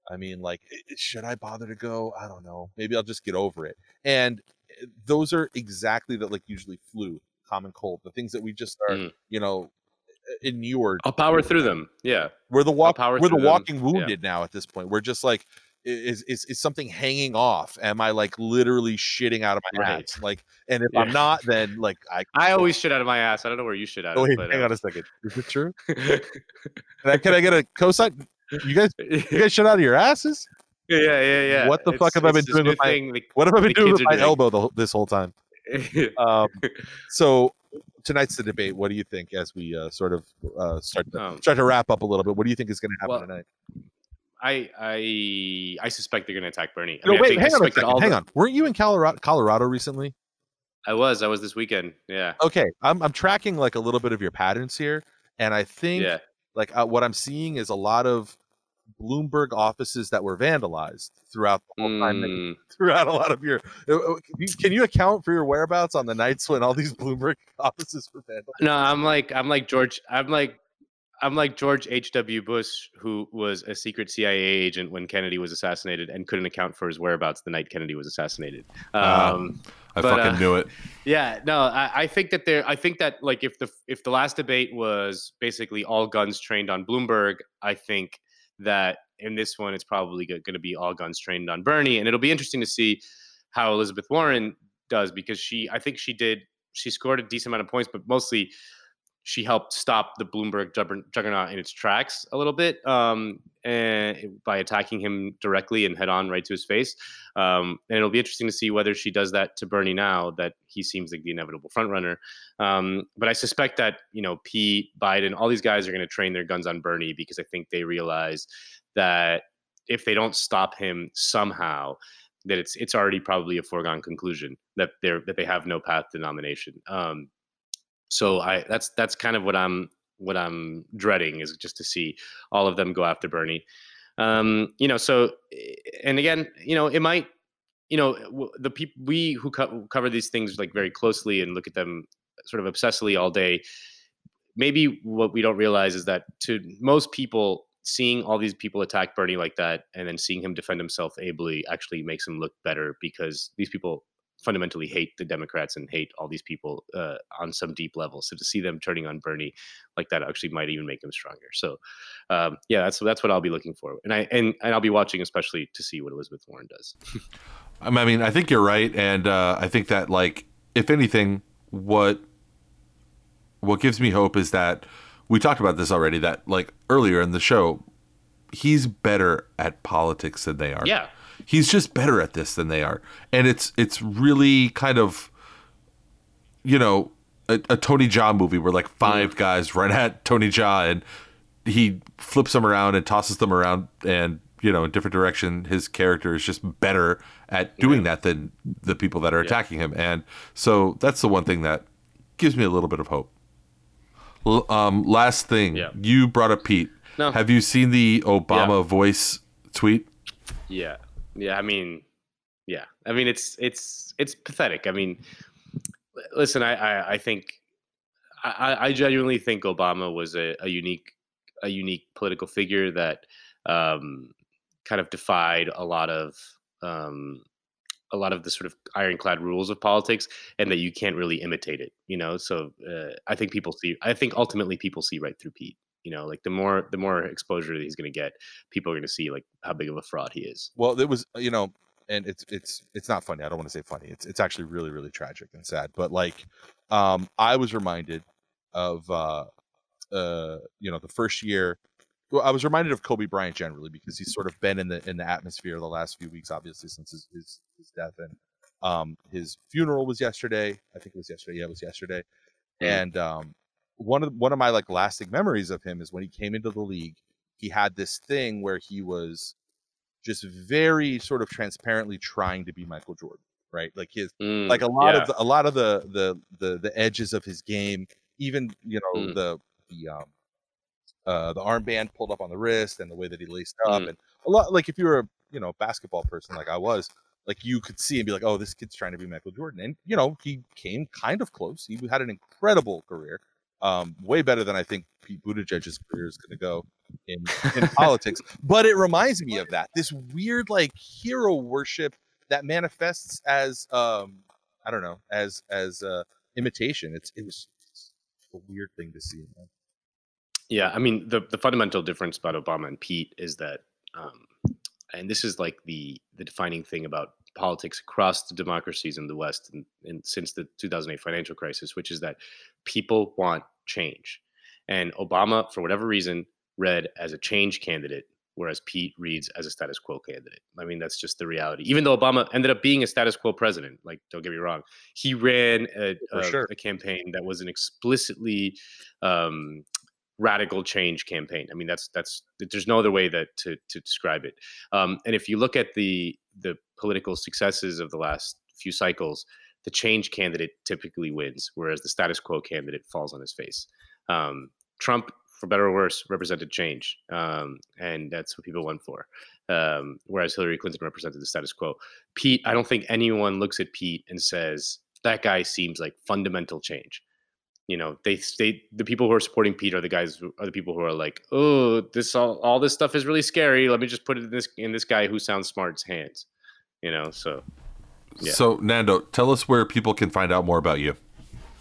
i mean like should i bother to go? I don't know. Maybe i'll just get over it. And uh, those are exactly that like usually flu common cold the things that we just are Mm. you know inured i'll power through them. Yeah. We're the walk power we're the through them. walking Yeah. wounded now at this point. We're just like is, is is something hanging off? Am i like literally shitting out of my Right. ass? Like and if i'm not then like i <laughs> i always shit out of my ass. I don't know where you shit out oh, of wait, but, hang uh, on a second. Is it true? <laughs> Can I, can I get a cosign you guys you guys shut out of your asses yeah yeah yeah What the fuck have I been doing with my- the- what have i been doing with my doing. elbow the, this whole time <laughs> um so tonight's the debate what do you think as we uh, sort of uh, start to Um, start to wrap up a little bit what do you think is going to happen Well, tonight I I I suspect they're going to attack Bernie. I, no mean, wait hang on a second hang the- on weren't you in colorado colorado recently I was I was this weekend. Yeah. okay i'm, I'm tracking like a little bit of your patterns here and i think Yeah. Like uh, what i'm seeing is a lot of bloomberg offices that were vandalized throughout the whole time Mm, <laughs> throughout a lot of your uh, uh, can you account for your whereabouts on the nights when all these bloomberg <laughs> offices were vandalized no, I'm like I'm like George. I'm like I'm like George H. W. Bush, who was a secret CIA agent when Kennedy was assassinated and couldn't account for his whereabouts the night Kennedy was assassinated. Ah. Um, I But, fucking uh, knew it. <laughs> Yeah, no, I, I think that there. I think that like if the if the last debate was basically all guns trained on Bloomberg, I think that in this one it's probably going to be all guns trained on Bernie, and it'll be interesting to see how Elizabeth Warren does because she, I think she did, she scored a decent amount of points, but mostly she helped stop the Bloomberg juggernaut in its tracks a little bit um, by attacking him directly and head on right to his face. Um, and it'll be interesting to see whether she does that to Bernie now that he seems like the inevitable frontrunner. Um, but I suspect that you know Pete, Biden, all these guys are going to train their guns on Bernie because I think they realize that if they don't stop him somehow, that it's it's already probably a foregone conclusion that they're that they have no path to nomination. Um, so I that's that's kind of what I'm what I'm dreading is just to see all of them go after Bernie. Um, you know, so and again, you know, it might, you know, the people we who co- cover these things like very closely and look at them sort of obsessively all day. Maybe what we don't realize is that to most people, seeing all these people attack Bernie like that and then seeing him defend himself ably actually makes him look better because these people fundamentally hate the Democrats and hate all these people uh, on some deep level. So to see them turning on Bernie like that actually might even make him stronger. So um, yeah, that's that's what I'll be looking for, and I and, and I'll be watching especially to see what Elizabeth Warren does. <laughs> I mean, I think you're right, and uh, I think that like if anything, what what gives me hope is that we talked about this already. That like earlier in the show, he's better at politics than they are. Yeah he's just better at this than they are, and it's it's really kind of, you know, a, a Tony Jaa movie where like five guys run at Tony Jaa and he flips them around and tosses them around and you know in different direction his character is just better at doing yeah. that than the people that are yeah. attacking him. And so that's the one thing that gives me a little bit of hope. L- um, last thing. Yeah. you brought up pete. No. have you seen the obama voice tweet? Yeah yeah, I mean, yeah, I mean it's it's it's pathetic. I mean, listen, I I, I think I, I genuinely think Obama was a, a unique a unique political figure that um, kind of defied a lot of um, a lot of the sort of ironclad rules of politics and that you can't really imitate it you know so uh, i think people see i think ultimately people see right through pete you know like the more the more exposure that he's going to get people are going to see like how big of a fraud he is well it was you know and it's it's it's not funny i don't want to say funny it's it's actually really really tragic and sad but like um i was reminded of uh uh you know the first year well, I was reminded of Kobe Bryant generally because he's sort of been in the in the atmosphere the last few weeks, obviously since his his, his death and um, his funeral was yesterday. I think it was yesterday. Yeah, it was yesterday. Mm-hmm. And um, one of one of my like lasting memories of him is when he came into the league. He had this thing where he was just very sort of transparently trying to be Michael Jordan, right? Like his mm, like a lot yeah. of the, a lot of the, the the the edges of his game, even you know mm. the the um uh the armband pulled up on the wrist and the way that he laced up mm. and a lot like if you were a you know basketball person like I was, like you could see and be like, oh, this kid's trying to be Michael Jordan, and you know he came kind of close. He had an incredible career, um, way better than I think Pete Buttigieg's career is going to go in, in <laughs> politics. But it reminds me of that this weird like hero worship that manifests as um, I don't know as as uh, imitation. It's it was a weird thing to see. Man. Yeah, I mean the the fundamental difference about Obama and Pete is that, um, and this is like the the defining thing about politics across the democracies in the West and, and, since the 2008 financial crisis, which is that people want change. And Obama, for whatever reason, read as a change candidate, whereas Pete reads as a status quo candidate. I mean, that's just the reality. Even though Obama ended up being a status quo president, like, don't get me wrong, he ran a, a, sure. a campaign that was an explicitly um, radical change campaign. I mean, that's that's there's no other way that to to describe it. Um, and if you look at the the political successes of the last few cycles, the change candidate typically wins, whereas the status quo candidate falls on his face. Um, Trump, for better or worse, represented change, um, and that's what people went for. Um, whereas Hillary Clinton represented the status quo. Pete, I don't think anyone looks at Pete and says that guy seems like fundamental change you know they they the people who are supporting Pete are the guys are the people who are like oh this all, all this stuff is really scary. Let me just put it in this in this guy who sounds smart's hands you know so yeah. so Nando tell us where people can find out more about you.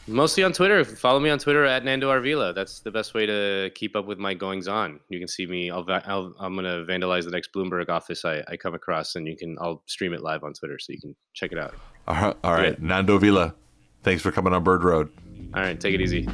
Mostly on Twitter. Follow me on Twitter at Nando Arvila. That's the best way to keep up with my goings on. You can see me I'll, I'll I'm gonna vandalize the next Bloomberg office I, I come across and you can I'll stream it live on Twitter so you can check it out. All right, all right. Nando Vila thanks for coming on Bird Road all right, take it easy.